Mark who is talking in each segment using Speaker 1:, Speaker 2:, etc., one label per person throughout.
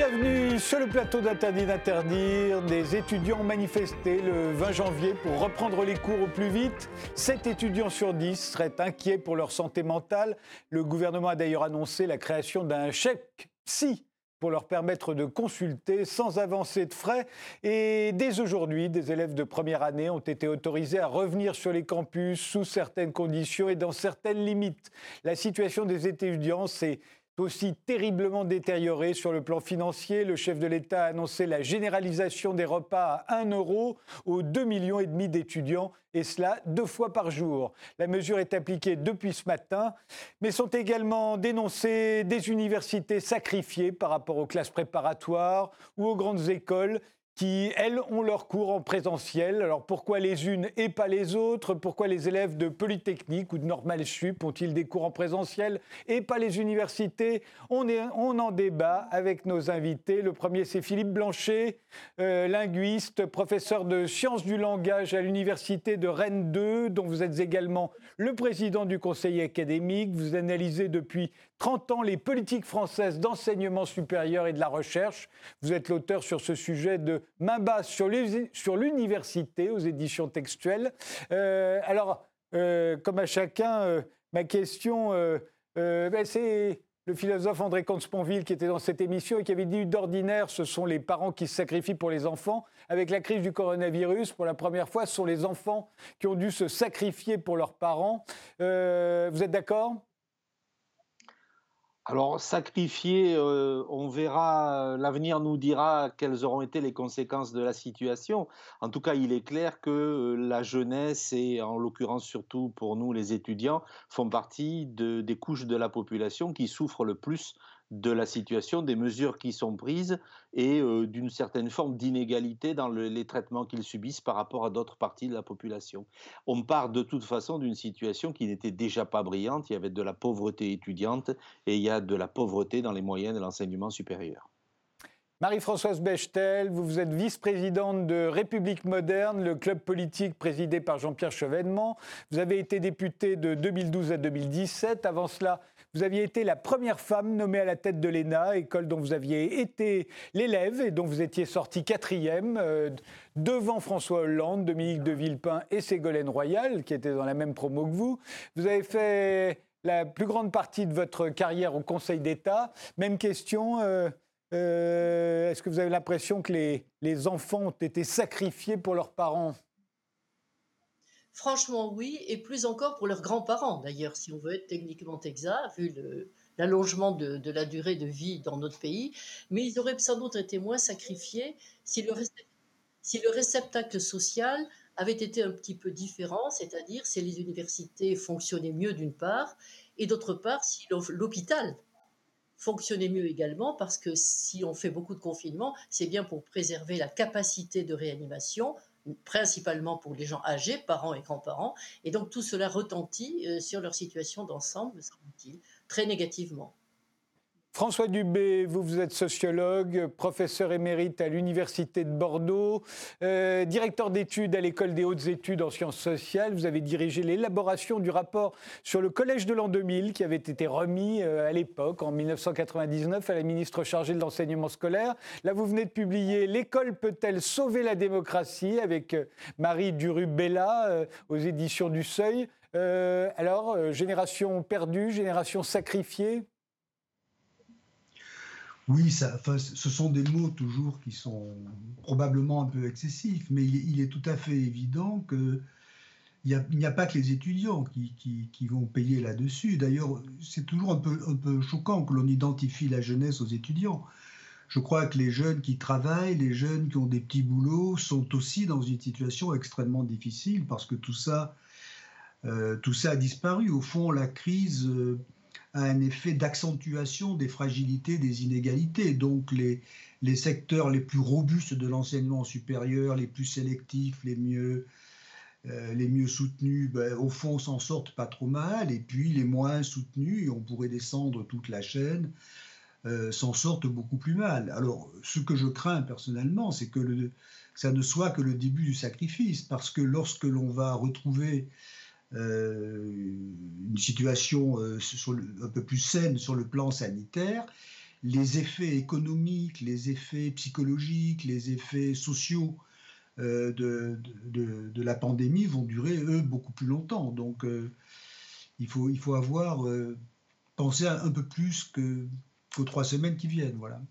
Speaker 1: Bienvenue sur le plateau d'Interdit d'interdire. Des étudiants ont manifesté le 20 janvier pour reprendre les cours au plus vite. 7 étudiants sur 10 seraient inquiets pour leur santé mentale. Le gouvernement a d'ailleurs annoncé la création d'un chèque psy pour leur permettre de consulter sans avancer de frais. Et dès aujourd'hui, des élèves de première année ont été autorisés à revenir sur les campus sous certaines conditions et dans certaines limites. La situation des étudiants s'est aussi terriblement détérioré sur le plan financier. Le chef de l'État a annoncé la généralisation des repas à 1 euro aux 2,5 millions d'étudiants, et cela deux fois par jour. La mesure est appliquée depuis ce matin, mais sont également dénoncées des universités sacrifiées par rapport aux classes préparatoires ou aux grandes écoles qui, elles, ont leurs cours en présentiel. Alors pourquoi les unes et pas les autres? Pourquoi les élèves de Polytechnique ou de Normal Sup ont-ils des cours en présentiel et pas les universités? On, on, en débat avec nos invités. Le premier, c'est Philippe Blanchet, euh, linguiste, professeur de sciences du langage à l'université de Rennes 2, dont vous êtes également le président du conseil académique. Vous analysez depuis 30 ans les politiques françaises d'enseignement supérieur et de la recherche. Vous êtes l'auteur sur ce sujet de main basse sur l'université aux éditions textuelles. Euh, alors, euh, comme à chacun, euh, ma question, ben, c'est le philosophe André Comte-Sponville qui était dans cette émission et qui avait dit d'ordinaire, ce sont les parents qui se sacrifient pour les enfants. Avec la crise du coronavirus, pour la première fois, ce sont les enfants qui ont dû se sacrifier pour leurs parents. vous êtes d'accord?
Speaker 2: Alors, sacrifier, euh, on verra, l'avenir nous dira quelles auront été les conséquences de la situation. En tout cas, il est clair que euh, la jeunesse, et en l'occurrence surtout pour nous les étudiants, font partie des couches de la population qui souffrent le plus de la situation, des mesures qui sont prises et euh, d'une certaine forme d'inégalité dans les traitements qu'ils subissent par rapport à d'autres parties de la population. On part de toute façon d'une situation qui n'était déjà pas brillante, il y avait de la pauvreté étudiante et il y a de la pauvreté dans les moyens de l'enseignement supérieur.
Speaker 1: Marie-Françoise Bechtel, vous, vous êtes vice-présidente de République moderne, le club politique présidé par Jean-Pierre Chevènement. Vous avez été députée de 2012 à 2017. Avant cela, vous aviez été la première femme nommée à la tête de l'ENA, école dont vous aviez été l'élève et dont vous étiez sortie quatrième euh, devant François Hollande, Dominique de Villepin et Ségolène Royal, qui étaient dans la même promo que vous. Vous avez fait la plus grande partie de votre carrière au Conseil d'État. Même question. Euh, euh, est-ce que vous avez l'impression que les, les enfants ont été sacrifiés pour leurs parents?
Speaker 3: Franchement, oui, et plus encore pour leurs grands-parents, d'ailleurs, si on veut être techniquement exact, vu l'allongement de, la durée de vie dans notre pays. Mais ils auraient sans doute été moins sacrifiés si le, si le réceptacle social avait été un petit peu différent, c'est-à-dire si les universités fonctionnaient mieux d'une part, et d'autre part, si l'hôpital fonctionnait mieux également, parce que si on fait beaucoup de confinement, c'est bien pour préserver la capacité de réanimation, principalement pour les gens âgés, parents et grands-parents. Et donc tout cela retentit euh, sur leur situation d'ensemble, semble-t-il, très négativement.
Speaker 1: François Dubé, vous, vous êtes sociologue, professeur émérite à l'Université de Bordeaux, euh, directeur d'études à l'École des hautes études en sciences sociales. Vous avez dirigé l'élaboration du rapport sur le Collège de l'an 2000 qui avait été remis euh, à l'époque, en 1999, à la ministre chargée de l'enseignement scolaire. Là, vous venez de publier L'école peut-elle sauver la démocratie avec euh, Marie Durubella aux éditions du Seuil. alors, génération perdue, génération sacrifiée?
Speaker 4: Oui, ça, ce sont des mots toujours qui sont probablement un peu excessifs, mais il, est tout à fait évident que il n'y a, pas que les étudiants qui, vont payer là-dessus. D'ailleurs, c'est toujours un peu, un peu choquant que l'on identifie la jeunesse aux étudiants. Je crois que les jeunes qui travaillent, les jeunes qui ont des petits boulots, sont aussi dans une situation extrêmement difficile parce que tout ça, euh, tout ça a disparu. Au fond, la crise euh, un effet d'accentuation des fragilités, des inégalités. Donc les, les secteurs les plus robustes de l'enseignement supérieur, les plus sélectifs, les mieux, euh, les mieux soutenus, ben, au fond, s'en sortent pas trop mal. Et puis les moins soutenus, on pourrait descendre toute la chaîne, euh, s'en sortent beaucoup plus mal. Alors, ce que je crains personnellement, c'est que ça ne soit que le début du sacrifice, parce que lorsque l'on va retrouver une situation euh, un peu plus saine sur le plan sanitaire, les effets économiques, les effets psychologiques, les effets sociaux euh, de, la pandémie vont durer, eux, beaucoup plus longtemps. Donc, euh, il, faut, avoir euh, pensé un peu plus qu'aux trois semaines qui viennent. Voilà.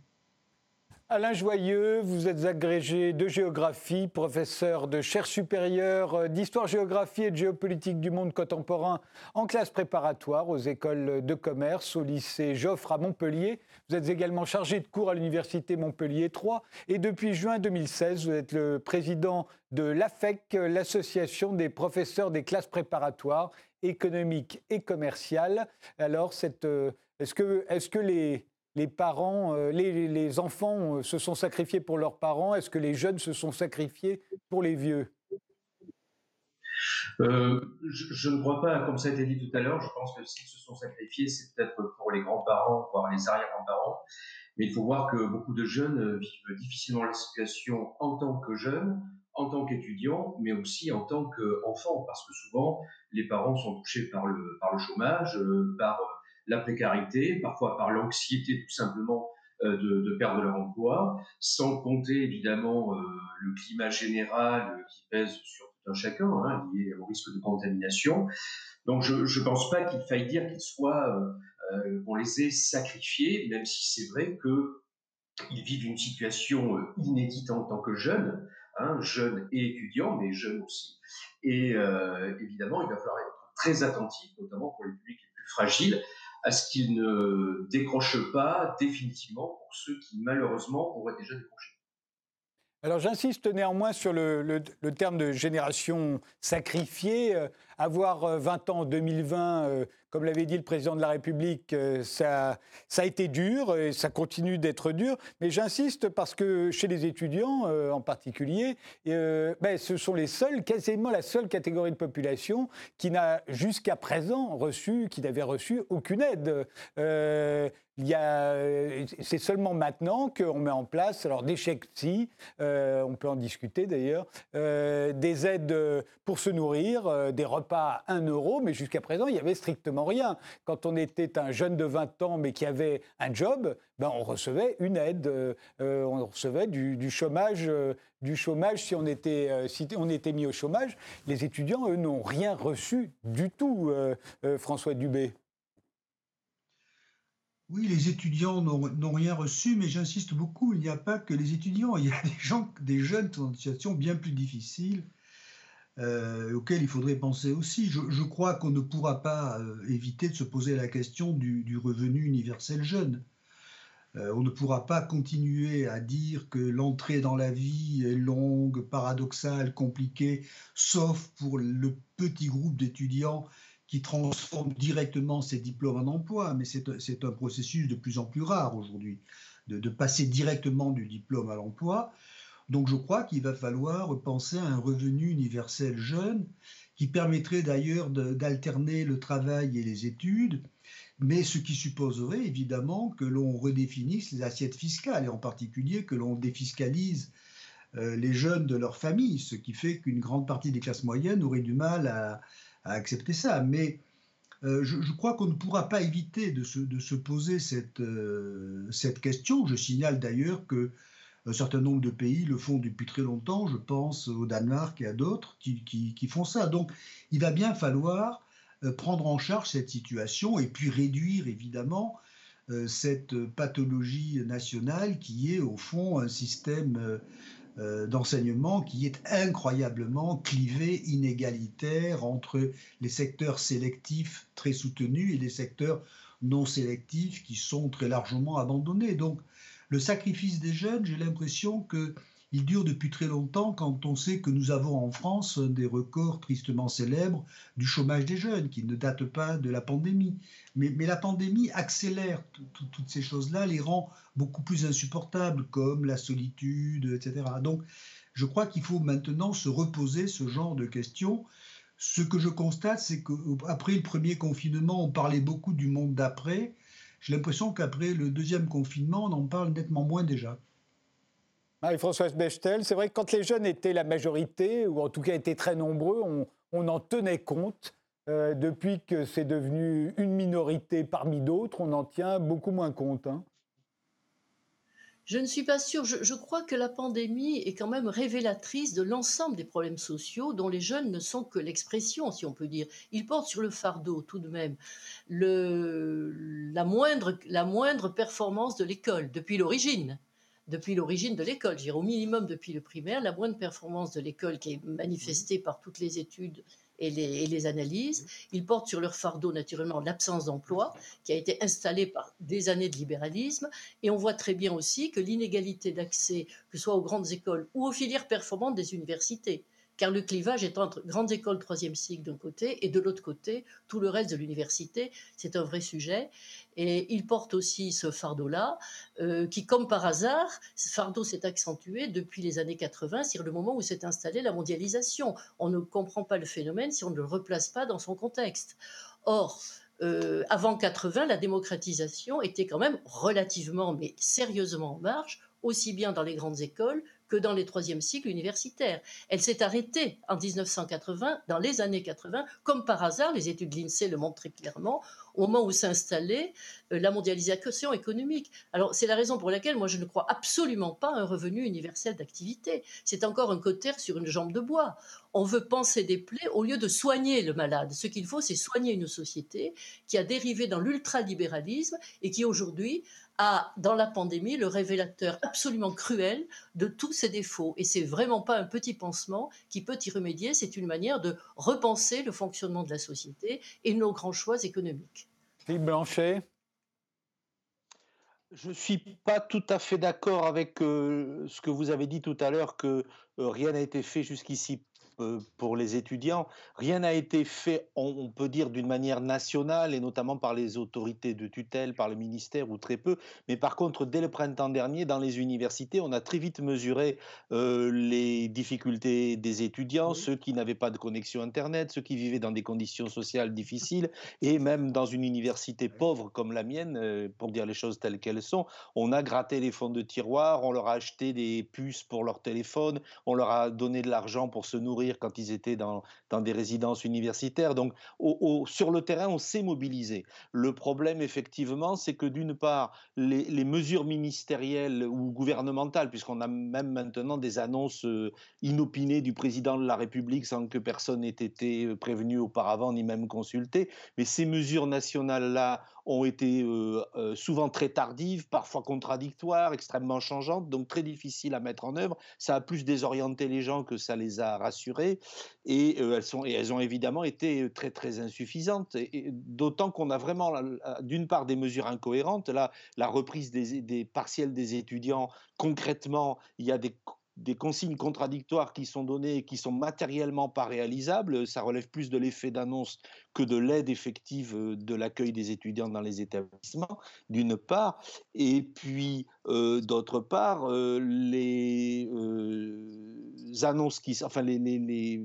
Speaker 1: Alain Joyeux, vous êtes agrégé de géographie, professeur de chaire supérieure euh, d'histoire-géographie et de géopolitique du monde contemporain en classe préparatoire aux écoles de commerce au lycée Joffre à Montpellier. Vous êtes également chargé de cours à l'université Montpellier 3 et depuis juin 2016, vous êtes le président de l'AFEC, l'association des professeurs des classes préparatoires économiques et commerciales. Alors, euh, est que les, les parents, euh, les, enfants euh, se sont sacrifiés pour leurs parents. Est-ce que les jeunes se sont sacrifiés pour les vieux?
Speaker 5: Euh, je, ne crois pas, comme ça a été dit tout à l'heure, je pense que s'ils se sont sacrifiés, c'est peut-être pour les grands-parents, voire les arrière-grands-parents. Mais il faut voir que beaucoup de jeunes vivent difficilement la situation en tant que jeunes, en tant qu'étudiants, mais aussi en tant qu'enfants, parce que souvent, les parents sont touchés par le, par le chômage, par la précarité, parfois par l'anxiété tout simplement euh, de, perdre leur emploi, sans compter évidemment euh, le climat général euh, qui pèse sur tout un chacun, hein, lié au risque de contamination. Donc je ne pense pas qu'il faille dire qu'ils soient, qu'on les ait sacrifiés, même si c'est vrai qu'ils vivent une situation inédite en tant que jeunes, hein, jeunes et étudiants, mais jeunes aussi. Et évidemment, il va falloir être très attentif, notamment pour les publics les plus fragiles, à ce qu'ils ne décrochent pas définitivement pour ceux qui malheureusement auraient déjà décroché.
Speaker 1: Alors j'insiste néanmoins sur le, terme de génération sacrifiée. Euh, avoir 20 euh, ans en 2020, euh, comme l'avait dit le président de la République, ça, ça a été dur et ça continue d'être dur. Mais j'insiste parce que chez les étudiants en particulier, ben, ce sont les seuls, quasiment la seule catégorie de population qui n'a jusqu'à présent reçu, qui n'avait reçu aucune aide c'est seulement maintenant qu'on met en place, alors des chèques si, euh, on peut en discuter d'ailleurs, euh, des aides pour se nourrir, euh, des repas à 1 euro, mais jusqu'à présent, il n'y avait strictement rien. Quand on était un jeune de 20 ans, mais qui avait un job, ben, on recevait une aide, on recevait du, chômage, du chômage si on, était, si on était mis au chômage. Les étudiants, eux, n'ont rien reçu du tout, François Dubé.
Speaker 4: Oui, les étudiants n'ont rien reçu, mais j'insiste beaucoup, il n'y a pas que les étudiants, il y a des gens, des jeunes dans une situation bien plus difficile, euh, auxquels il faudrait penser aussi. Je, crois qu'on ne pourra pas euh, éviter de se poser la question du, revenu universel jeune. Euh, on ne pourra pas continuer à dire que l'entrée dans la vie est longue, paradoxale, compliquée, sauf pour le petit groupe d'étudiants qui transforme directement ses diplômes en emploi, mais c'est un processus de plus en plus rare aujourd'hui, de, passer directement du diplôme à l'emploi. Donc je crois qu'il va falloir penser à un revenu universel jeune, qui permettrait d'ailleurs d'alterner le travail et les études, mais ce qui supposerait évidemment que l'on redéfinisse les assiettes fiscales, et en particulier que l'on défiscalise euh, les jeunes de leur famille, ce qui fait qu'une grande partie des classes moyennes aurait du mal à, accepter ça. Mais euh, je, crois qu'on ne pourra pas éviter de se, poser euh, cette question. Je signale d'ailleurs que un certain nombre de pays le font depuis très longtemps. Je pense au Danemark et à d'autres qui, qui, font ça. Donc, il va bien falloir euh, prendre en charge cette situation et puis réduire évidemment cette pathologie nationale qui est au fond un système euh, d'enseignement qui est incroyablement clivé, inégalitaire entre les secteurs sélectifs très soutenus et les secteurs non sélectifs qui sont très largement abandonnés. Donc le sacrifice des jeunes, j'ai l'impression que il dure depuis très longtemps quand on sait que nous avons en France des records tristement célèbres du chômage des jeunes, qui ne datent pas de la pandémie. Mais, la pandémie accélère toutes ces choses-là, les rend beaucoup plus insupportables, comme la solitude, etc. Donc, je crois qu'il faut maintenant se reposer ce genre de questions. Ce que je constate, c'est qu'après le premier confinement, on parlait beaucoup du monde d'après. J'ai l'impression qu'après le deuxième confinement, on en parle nettement moins déjà.
Speaker 1: Marie-Françoise Bechtel, c'est vrai que quand les jeunes étaient la majorité, ou en tout cas étaient très nombreux, on, en tenait compte. Euh, depuis que c'est devenu une minorité parmi d'autres, on en tient beaucoup moins compte. Hein.
Speaker 3: Je ne suis pas sûre. Je, crois que la pandémie est quand même révélatrice de l'ensemble des problèmes sociaux dont les jeunes ne sont que l'expression, si on peut dire. Ils portent sur le fardeau tout de même la, moindre, la moindre performance de l'école depuis l'origine depuis l'origine de l'école, je au minimum depuis le primaire, la moindre performance de l'école qui est manifestée par toutes les études et les, analyses. Ils portent sur leur fardeau naturellement l'absence d'emploi qui a été installée par des années de libéralisme. Et on voit très bien aussi que l'inégalité d'accès, que ce soit aux grandes écoles ou aux filières performantes des universités, car le clivage est entre grandes écoles troisième cycle d'un côté et de l'autre côté tout le reste de l'université. C'est un vrai sujet. Et il porte aussi ce fardeau-là, euh, qui, comme par hasard, ce fardeau s'est accentué depuis les années 80, c'est le moment où s'est installée la mondialisation. On ne comprend pas le phénomène si on ne le replace pas dans son contexte. Or, euh, avant 80, la démocratisation était quand même relativement, mais sérieusement en marche, aussi bien dans les grandes écoles que dans les troisièmes cycles universitaires. Elle s'est arrêtée en 1980, dans les années 80, comme par hasard, les études de l'INSEE le montrent très clairement, au moment où s'installait euh, la mondialisation économique. Alors c'est la raison pour laquelle moi je ne crois absolument pas à un revenu universel d'activité. C'est encore un cotère sur une jambe de bois. On veut penser des plaies au lieu de soigner le malade. Ce qu'il faut, c'est soigner une société qui a dérivé dans l'ultralibéralisme et qui aujourd'hui a, dans la pandémie, le révélateur absolument cruel de tous ses défauts. Et c'est vraiment pas un petit pansement qui peut y remédier, c'est une manière de repenser le fonctionnement de la société et nos grands choix économiques.
Speaker 1: Blanchet.
Speaker 2: Je ne suis pas tout à fait d'accord avec euh, ce que vous avez dit tout à l'heure, que euh, rien n'a été fait jusqu'ici pour les étudiants. Rien n'a été fait, on, peut dire, d'une manière nationale et notamment par les autorités de tutelle, par le ministère ou très peu. Mais par contre, dès le printemps dernier, dans les universités, on a très vite mesuré euh, les difficultés des étudiants, ceux qui n'avaient pas de connexion Internet, ceux qui vivaient dans des conditions sociales difficiles et même dans une université pauvre comme la mienne, euh, pour dire les choses telles qu'elles sont, on a gratté les fonds de tiroir, on leur a acheté des puces pour leur téléphone, on leur a donné de l'argent pour se nourrir quand ils étaient dans, dans des résidences universitaires. Donc, sur le terrain, on s'est mobilisé. Le problème, effectivement, c'est que d'une part, les, mesures ministérielles ou gouvernementales, puisqu'on a même maintenant des annonces euh, inopinées du président de la République sans que personne n'ait été euh, prévenu auparavant ni même consulté, mais ces mesures nationales-là ont été euh, euh, souvent très tardives, parfois contradictoires, extrêmement changeantes, donc très difficiles à mettre en œuvre. Ça a plus désorienté les gens que ça les a rassurés, et, euh, elles, sont, et elles ont évidemment été très très insuffisantes, et, d'autant qu'on a vraiment d'une part des mesures incohérentes, là, la reprise des, des partiels des étudiants, concrètement, il y a des des consignes contradictoires qui sont données et qui sont matériellement pas réalisables. Ça relève plus de l'effet d'annonce que de l'aide effective euh, de l'accueil des étudiants dans les établissements, d'une part. Et puis, euh, d'autre part, euh, les annonces qui, enfin, les,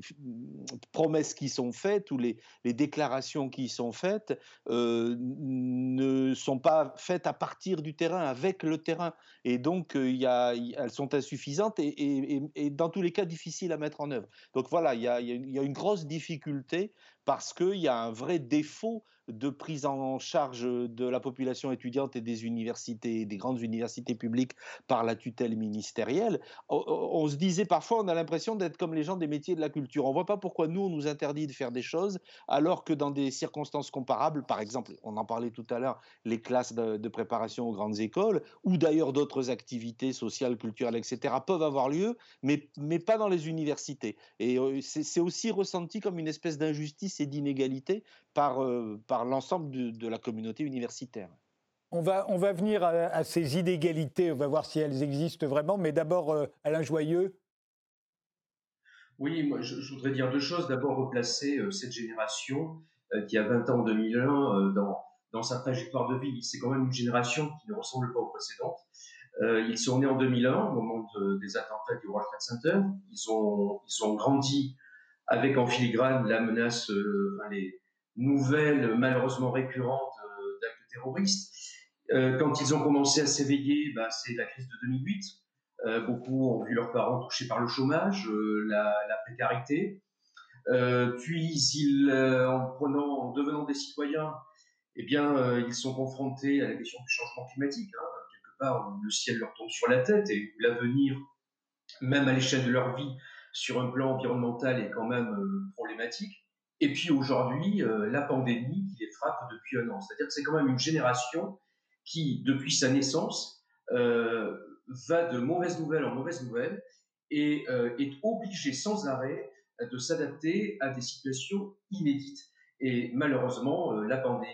Speaker 2: promesses qui sont faites ou les, déclarations qui sont faites ne sont pas faites à partir du terrain, avec le terrain. Et donc, elles sont insuffisantes et, dans tous les cas difficiles à mettre en œuvre. Donc voilà, il y a une grosse difficulté parce qu'il y a un vrai défaut de prise en charge de la population étudiante et des universités, des grandes universités publiques par la tutelle ministérielle. On, se disait parfois, on a l'impression d'être comme les gens des métiers de la culture. On ne voit pas pourquoi nous, on nous interdit de faire des choses, alors que dans des circonstances comparables, par exemple, on en parlait tout à l'heure, les classes de, préparation aux grandes écoles, ou d'ailleurs d'autres activités sociales, culturelles, etc., peuvent avoir lieu, mais, mais pas dans les universités. Et euh, c'est aussi ressenti comme une espèce d'injustice et d'inégalité par, euh, par l'ensemble de, la communauté universitaire.
Speaker 1: On va, on va venir à, ces inégalités, on va voir si elles existent vraiment, mais d'abord, euh, Alain Joyeux.
Speaker 5: Oui, moi, je, voudrais dire deux choses. D'abord, replacer euh, cette génération qui a 20 ans en 2001 dans, dans sa trajectoire de vie. C'est quand même une génération qui ne ressemble pas aux précédentes. ils sont nés en 2001, au moment des attentats du World Trade Center. Ils ont, ils ont grandi avec en filigrane la menace, les, nouvelles malheureusement récurrentes euh, d'actes terroristes. Euh, quand ils ont commencé à s'éveiller, bah, c'est la crise de 2008. Euh, beaucoup ont vu leurs parents touchés par le chômage, la, précarité. puis, ils, en prenant, en devenant des citoyens, eh bien, ils sont confrontés à la question du changement climatique. Hein. Quelque part où le ciel leur tombe sur la tête et où l'avenir, même à l'échelle de leur vie, sur un plan environnemental, est quand même problématique. Et puis aujourd'hui, la pandémie qui les frappe depuis un an. C'est-à-dire que c'est quand même une génération qui, depuis sa naissance, va de mauvaises nouvelles en mauvaises nouvelles et est obligée sans arrêt de s'adapter à des situations inédites. Et malheureusement, la pandémie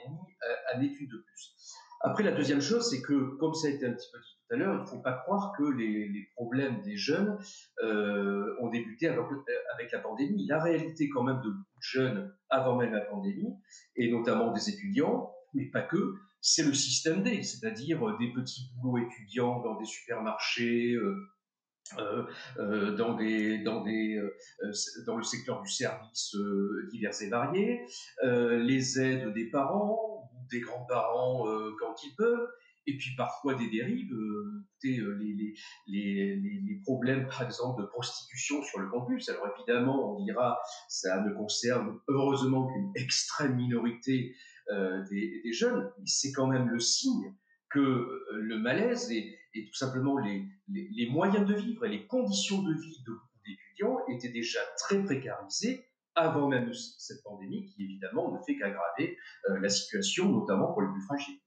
Speaker 5: en est une de plus. Après, la deuxième chose, c'est que, comme ça a été un petit peu dit tout à l'heure, il ne faut pas croire que les, problèmes des jeunes euh, ont débuté avec, la pandémie. La réalité quand même de beaucoup de jeunes avant même la pandémie, et notamment des étudiants, mais pas que, c'est le système D, c'est-à-dire des petits boulots étudiants dans des supermarchés, euh, euh, dans, dans, le secteur du service divers et variés, les aides des parents, des grands-parents euh, quand ils peuvent, et puis parfois des dérives. Euh, euh, les, problèmes, par exemple, de prostitution sur le campus. Alors évidemment, on dira, ça ne concerne heureusement qu'une extrême minorité des, des, jeunes, mais c'est quand même le signe que le malaise et, tout simplement les, moyens de vivre et les conditions de vie de beaucoup d'étudiants étaient déjà très précarisés avant même cette pandémie qui évidemment ne fait qu'aggraver euh, la situation, notamment pour les plus fragiles.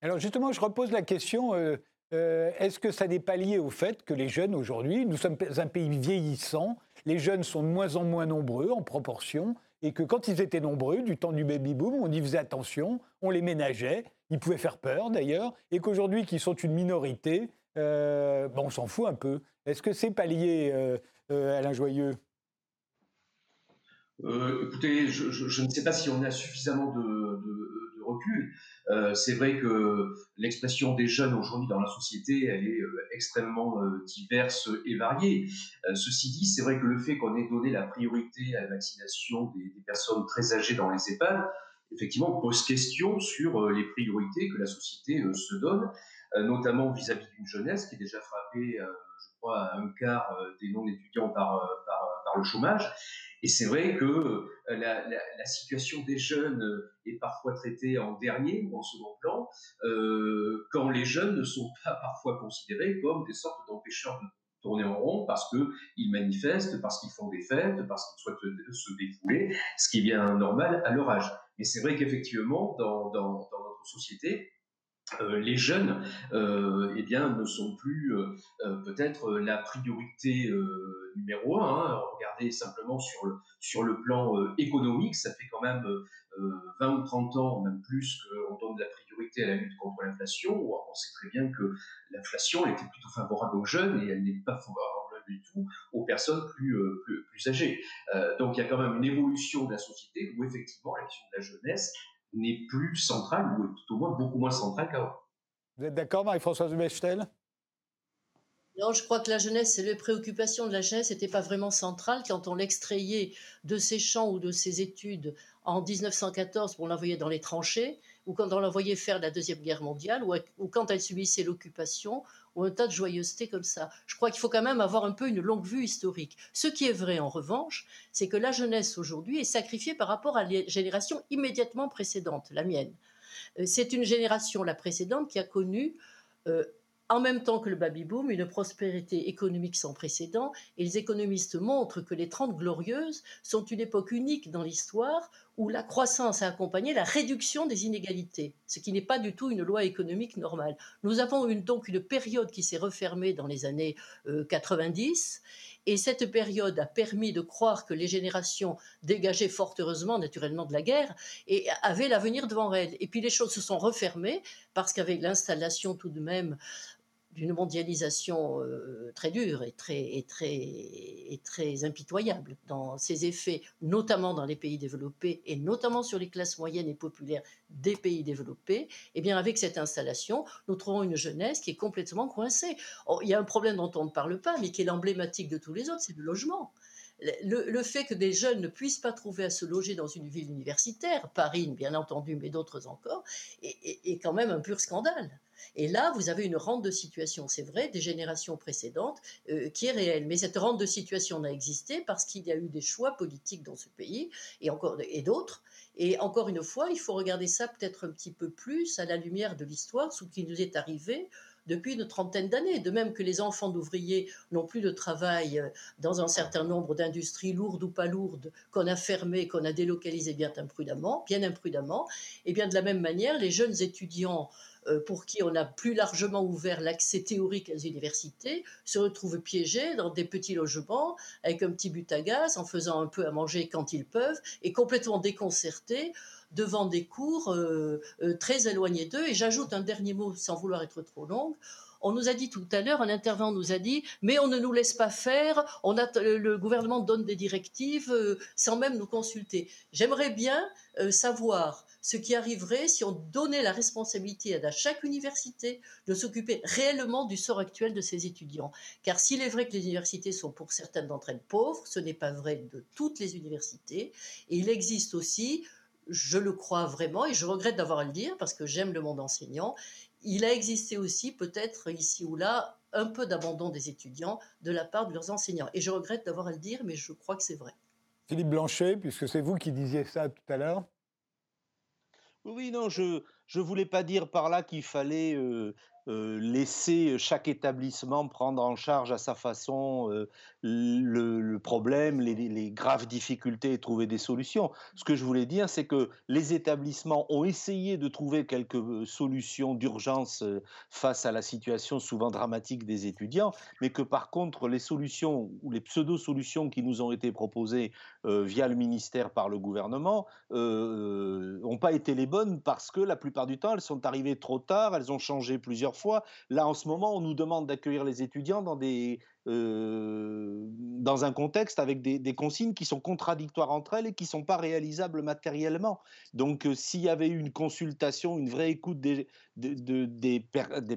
Speaker 1: Alors justement, je repose la question, euh, euh, est-ce que ça n'est pas lié au fait que les jeunes aujourd'hui, nous sommes un pays vieillissant, les jeunes sont de moins en moins nombreux en proportion, et que quand ils étaient nombreux, du temps du baby-boom, on y faisait attention, on les ménageait, ils pouvaient faire peur d'ailleurs, et qu'aujourd'hui, qu'ils sont une minorité, bon, on s'en fout un peu. Est-ce que c'est pas lié, Alain Joyeux?
Speaker 5: Euh, écoutez, je, ne sais pas si on a suffisamment de recul. Euh, c'est vrai que l'expression des jeunes aujourd'hui dans la société, elle est euh, extrêmement euh, diverse et variée. ceci dit, c'est vrai que le fait qu'on ait donné la priorité à la vaccination des, personnes très âgées dans les EHPAD, effectivement, pose question sur les priorités que la société se donne, notamment vis-à-vis d'une jeunesse qui est déjà frappée, je crois, à un quart des non-étudiants par, le chômage et c'est vrai que la, la, situation des jeunes euh, est parfois traitée en dernier ou en second plan, euh, quand les jeunes ne sont pas parfois considérés comme des sortes d'empêcheurs de tourner en rond parce qu'ils manifestent, parce qu'ils font des fêtes, parce qu'ils souhaitent se défouler, ce qui est bien normal à leur âge. Et c'est vrai qu'effectivement, dans, notre société, euh, les jeunes euh, eh bien, ne sont plus euh, peut-être la priorité numéro un. Hein. Regardez simplement sur le, sur le plan économique, ça fait quand même 20 ou 30 ans, même plus, qu'on donne la priorité à la lutte contre l'inflation. On sait très bien que l'inflation était plutôt favorable aux jeunes et elle n'est pas favorable du tout aux personnes plus, plus, plus âgées. donc il y a quand même une évolution de la société où effectivement l'action de la jeunesse n'est plus centrale, ou est tout au moins beaucoup moins centrale qu'avant.
Speaker 1: Vous êtes d'accord, Marie-Françoise Bechtel
Speaker 3: non, je crois que la jeunesse et les préoccupations de la jeunesse n'étaient pas vraiment centrales quand on l'extrayait de ses champs ou de ses études en 1914 pour l'envoyer dans les tranchées, ou quand on l'envoyait faire la Deuxième Guerre mondiale, ou, ou quand elle subissait l'occupation, un tas de joyeuseté comme ça. Je crois qu'il faut quand même avoir un peu une longue vue historique. Ce qui est vrai, en revanche, c'est que la jeunesse aujourd'hui est sacrifiée par rapport à la génération immédiatement précédente, la mienne. Euh, c'est une génération, la précédente, qui a connu euh, en même temps que le baby-boom, une prospérité économique sans précédent, et les économistes montrent que les Trente Glorieuses sont une époque unique dans l'histoire où la croissance a accompagné la réduction des inégalités, ce qui n'est pas du tout une loi économique normale. Nous avons une, donc une période qui s'est refermée dans les années 90, euh, et cette période a permis de croire que les générations dégagées fort heureusement naturellement de la guerre et avaient l'avenir devant elles. Et puis les choses se sont refermées parce qu'avec l'installation tout de même d'une mondialisation euh, très dure et très, et, très, et très impitoyable dans ses effets, notamment dans les pays développés et notamment sur les classes moyennes et populaires des pays développés, eh bien avec cette installation, nous trouvons une jeunesse qui est complètement coincée. Il y a un problème dont on ne parle pas, mais qui est l'emblématique de tous les autres, c'est le logement. Le, fait que des jeunes ne puissent pas trouver à se loger dans une ville universitaire, Paris bien entendu, mais d'autres encore, est, quand même un pur scandale. Et là, vous avez une rente de situation, c'est vrai, des générations précédentes, euh, qui est réelle. Mais cette rente de situation n'a existé parce qu'il y a eu des choix politiques dans ce pays et, et d'autres. Et encore une fois, il faut regarder ça peut-être un petit peu plus à la lumière de l'histoire, ce qui nous est arrivé depuis une trentaine d'années. De même que les enfants d'ouvriers n'ont plus de travail euh, dans un certain nombre d'industries lourdes ou pas lourdes qu'on a fermées, qu'on a délocalisées bien imprudemment, bien imprudemment. Et bien de la même manière, les jeunes étudiants pour qui on a plus largement ouvert l'accès théorique aux universités se retrouvent piégés dans des petits logements avec un petit but à gaz, en faisant un peu à manger quand ils peuvent, et complètement déconcertés devant des cours euh, euh, très éloignés d'eux. Et j'ajoute un dernier mot sans vouloir être trop longue. On nous a dit tout à l'heure, un intervenant nous a dit, mais on ne nous laisse pas faire, on le gouvernement donne des directives sans même nous consulter. J'aimerais bien savoir ce qui arriverait si on donnait la responsabilité à chaque université de s'occuper réellement du sort actuel de ses étudiants. Car s'il est vrai que les universités sont pour certaines d'entre elles pauvres, ce n'est pas vrai de toutes les universités. Et il existe aussi, je le crois vraiment, et je regrette d'avoir à le dire parce que j'aime le monde enseignant, il a existé aussi peut-être ici ou là un peu d'abandon des étudiants de la part de leurs enseignants. Et je regrette d'avoir à le dire, mais je crois que c'est vrai.
Speaker 1: Philippe Blanchet, puisque c'est vous qui disiez ça tout à l'heure.
Speaker 2: Oui, non, je ne voulais pas dire par là qu'il fallait laisser chaque établissement prendre en charge à sa façon le, problème, les, graves difficultés et trouver des solutions. Ce que je voulais dire, c'est que les établissements ont essayé de trouver quelques solutions d'urgence face à la situation souvent dramatique des étudiants, mais que par contre, les solutions ou les pseudo-solutions qui nous ont été proposées via le ministère par le gouvernement n'ont pas été les bonnes parce que la plupart du temps, elles sont arrivées trop tard, elles ont changé plusieurs Là, en ce moment, on nous demande d'accueillir les étudiants dans des euh, dans un contexte avec des, consignes qui sont contradictoires entre elles et qui ne sont pas réalisables matériellement. Donc, euh, s'il y avait une consultation, une vraie écoute des, des,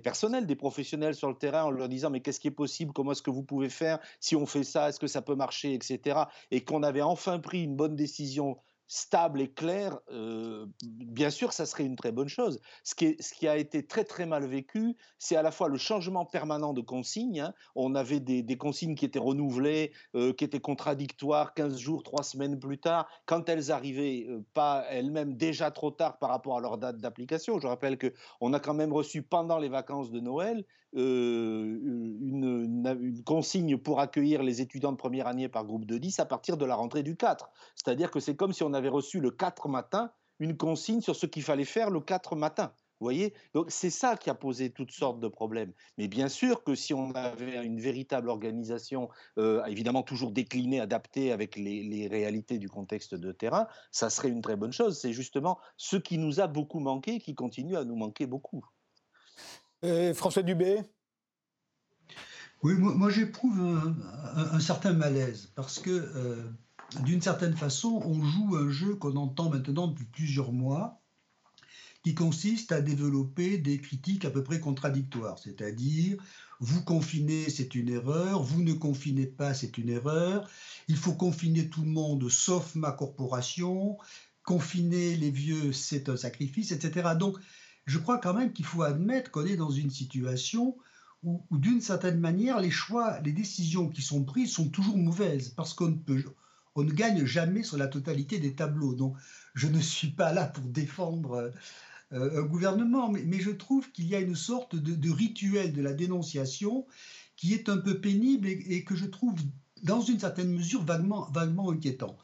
Speaker 2: personnels, des professionnels sur le terrain en leur disant mais qu'est-ce qui est possible, comment est-ce que vous pouvez faire, si on fait ça, est-ce que ça peut marcher, etc. Et qu'on avait enfin pris une bonne décision stable et clair, euh, bien sûr, ça serait une très bonne chose. Ce qui, ce qui a été très très mal vécu, c'est à la fois le changement permanent de consignes. Hein. On avait des, consignes qui étaient renouvelées, euh, qui étaient contradictoires 15 jours, 3 semaines plus tard, quand elles arrivaient euh, pas elles-mêmes déjà trop tard par rapport à leur date d'application. Je rappelle qu'on a quand même reçu pendant les vacances de Noël une, une, consigne pour accueillir les étudiants de première année par groupe de 10 à partir de la rentrée du 4. C'est-à-dire que c'est comme si on avait reçu le 4 matin une consigne sur ce qu'il fallait faire le 4 matin. Voyez? Donc c'est ça qui a posé toutes sortes de problèmes. Mais bien sûr que si on avait une véritable organisation, euh, évidemment toujours déclinée, adaptée avec les, réalités du contexte de terrain, ça serait une très bonne chose. C'est justement ce qui nous a beaucoup manqué, qui continue à nous manquer beaucoup.
Speaker 1: Euh, François Dubé?
Speaker 4: Oui, moi, j'éprouve un, certain malaise parce que euh, d'une certaine façon, on joue un jeu qu'on entend maintenant depuis plusieurs mois, qui consiste à développer des critiques à peu près contradictoires, c'est-à-dire vous confinez, c'est une erreur, vous ne confinez pas, c'est une erreur, il faut confiner tout le monde sauf ma corporation, confiner les vieux, c'est un sacrifice, etc. Donc, je crois quand même qu'il faut admettre qu'on est dans une situation où, d'une certaine manière, les choix, les décisions qui sont prises sont toujours mauvaises, parce qu'on ne gagne jamais sur la totalité des tableaux. Donc, je ne suis pas là pour défendre euh, un gouvernement, mais, je trouve qu'il y a une sorte de, rituel de la dénonciation qui est un peu pénible et, que je trouve, dans une certaine mesure, vaguement, vaguement inquiétant.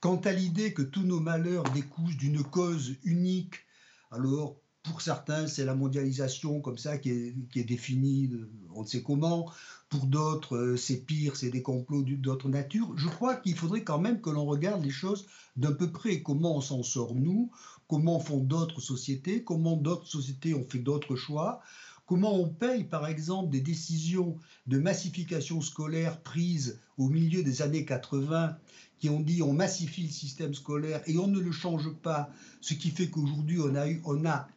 Speaker 4: Quant à l'idée que tous nos malheurs découlent d'une cause unique, alors pour certains, c'est la mondialisation comme ça qui est, définie, on ne sait comment. Pour d'autres, euh, c'est pire, c'est des complots d'autres natures. Je crois qu'il faudrait quand même que l'on regarde les choses d'un peu près. Comment on s'en sort nous? Comment font d'autres sociétés? Comment d'autres sociétés ont fait d'autres choix? Comment on paye, par exemple, des décisions de massification scolaire prises au milieu des années 80 qui ont dit on massifie le système scolaire et on ne le change pas, ce qui fait qu'aujourd'hui on a, eu, on a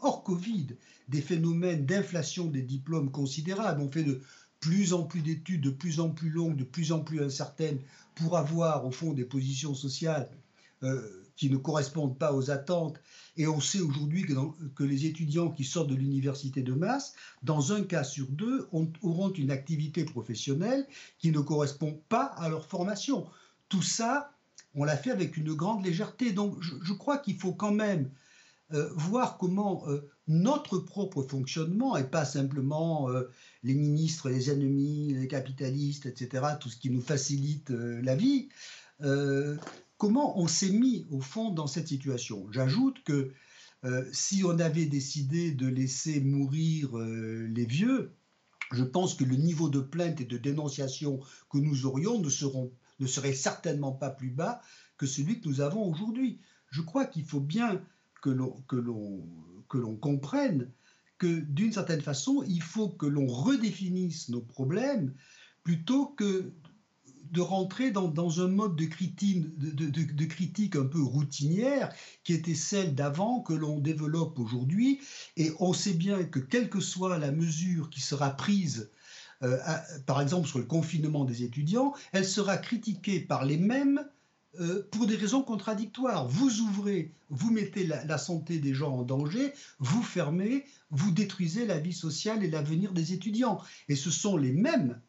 Speaker 4: hors Covid des phénomènes d'inflation des diplômes considérables. On fait de plus en plus d'études, de plus en plus longues, de plus en plus incertaines, pour avoir au fond des positions sociales euh, qui ne correspondent pas aux attentes. Et on sait aujourd'hui que, les étudiants qui sortent de l'université de masse, dans un cas sur deux, auront une activité professionnelle qui ne correspond pas à leur formation. Tout ça, on l'a fait avec une grande légèreté. Donc je crois qu'il faut quand même voir comment notre propre fonctionnement, et pas simplement les ministres, les ennemis, les capitalistes, etc., tout ce qui nous facilite la vie, comment on s'est mis au fond dans cette situation. J'ajoute que si on avait décidé de laisser mourir les vieux, je pense que le niveau de plainte et de dénonciation que nous aurions ne, ne serait certainement pas plus bas que celui que nous avons aujourd'hui. Je crois qu'il faut bien que l'on comprenne que d'une certaine façon, il faut que l'on redéfinisse nos problèmes plutôt que de rentrer dans, un mode de critique, de, critique un peu routinière qui était celle d'avant que l'on développe aujourd'hui. Et on sait bien que quelle que soit la mesure qui sera prise, euh, par exemple sur le confinement des étudiants, elle sera critiquée par les mêmes euh, pour des raisons contradictoires. Vous ouvrez, vous mettez la, santé des gens en danger, vous fermez, vous détruisez la vie sociale et l'avenir des étudiants. Et ce sont les mêmes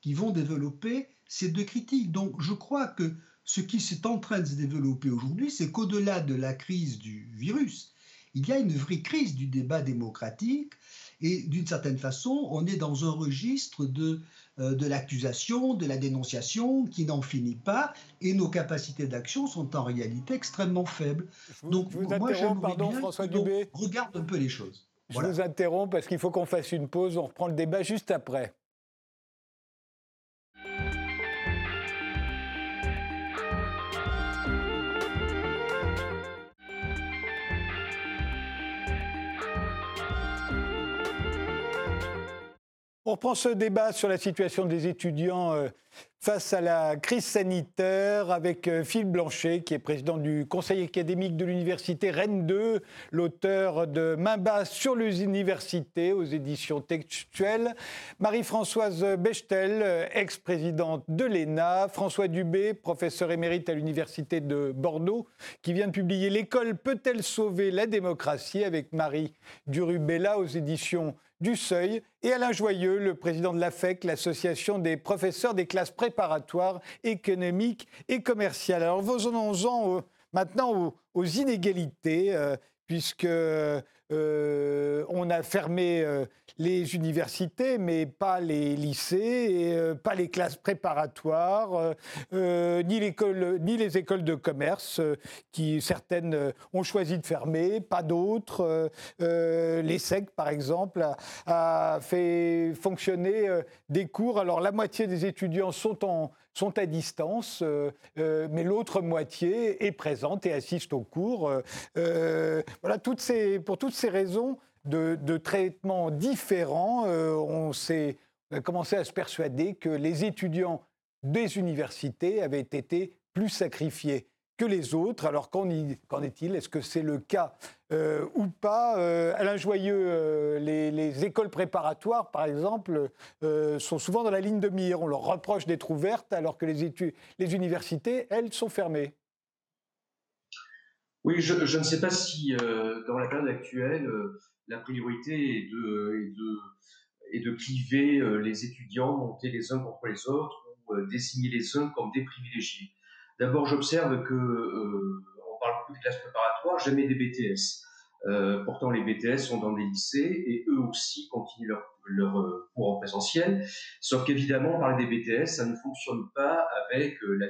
Speaker 4: qui vont développer ces deux critiques. Donc je crois que ce qui est en train de se développer aujourd'hui, c'est qu'au-delà de la crise du virus, il y a une vraie crise du débat démocratique et d'une certaine façon, on est dans un registre de, de l'accusation, de la dénonciation qui n'en finit pas et nos capacités d'action sont en réalité extrêmement faibles.
Speaker 1: Donc moi j'aimerais pardon, bien François Dubé.
Speaker 4: regarde un peu les choses.
Speaker 1: Je vous interromps parce qu'il faut qu'on fasse une pause, on reprend le débat juste après. On reprend ce débat sur la situation des étudiants euh, face à la crise sanitaire avec euh, Philippe Blanchet, qui est président du conseil académique de l'université Rennes 2, l'auteur de Main basse sur les universités aux éditions textuelles, Marie-Françoise Bechtel, ex-présidente de l'ENA, François Dubé, professeur émérite à l'université de Bordeaux, qui vient de publier L'école peut-elle sauver la démocratie avec Marie Durubella aux éditions du Seuil, et Alain Joyeux, le président de l'AFEC, l'association des professeurs des classes préparatoires économiques et commerciales. Alors venons-en maintenant aux, inégalités, euh, puisque euh, on a fermé euh, les universités, mais pas les lycées, et, pas les classes préparatoires, ni, les écoles de commerce, qui certaines ont choisi de fermer, pas d'autres. L'ESSEC, par exemple, a, fait fonctionner des cours. Alors la moitié des étudiants sont en sont à distance, euh, euh, mais l'autre moitié est présente et assiste aux cours. Euh, voilà, toutes ces, pour toutes ces raisons de, de traitements différents, on s'est commencé à se persuader que les étudiants des universités avaient été plus sacrifiés que les autres. Alors qu'en est-il? Est-ce que c'est le cas euh, ou pas? Euh, Alain Joyeux, euh, les, écoles préparatoires, par exemple, sont souvent dans la ligne de mire. On leur reproche d'être ouvertes alors que les, les universités, elles, sont fermées.
Speaker 5: Oui, je, ne sais pas si dans la période actuelle, la priorité est de, est de, de cliver les étudiants, monter les uns contre les autres ou désigner les uns comme des privilégiés. D'abord, j'observe que euh, on parle beaucoup de classes préparatoires, jamais des BTS. Euh, pourtant, les BTS sont dans des lycées et eux aussi continuent leur, leur euh, cours en présentiel. Sauf qu'évidemment, parler des BTS, ça ne fonctionne pas avec la,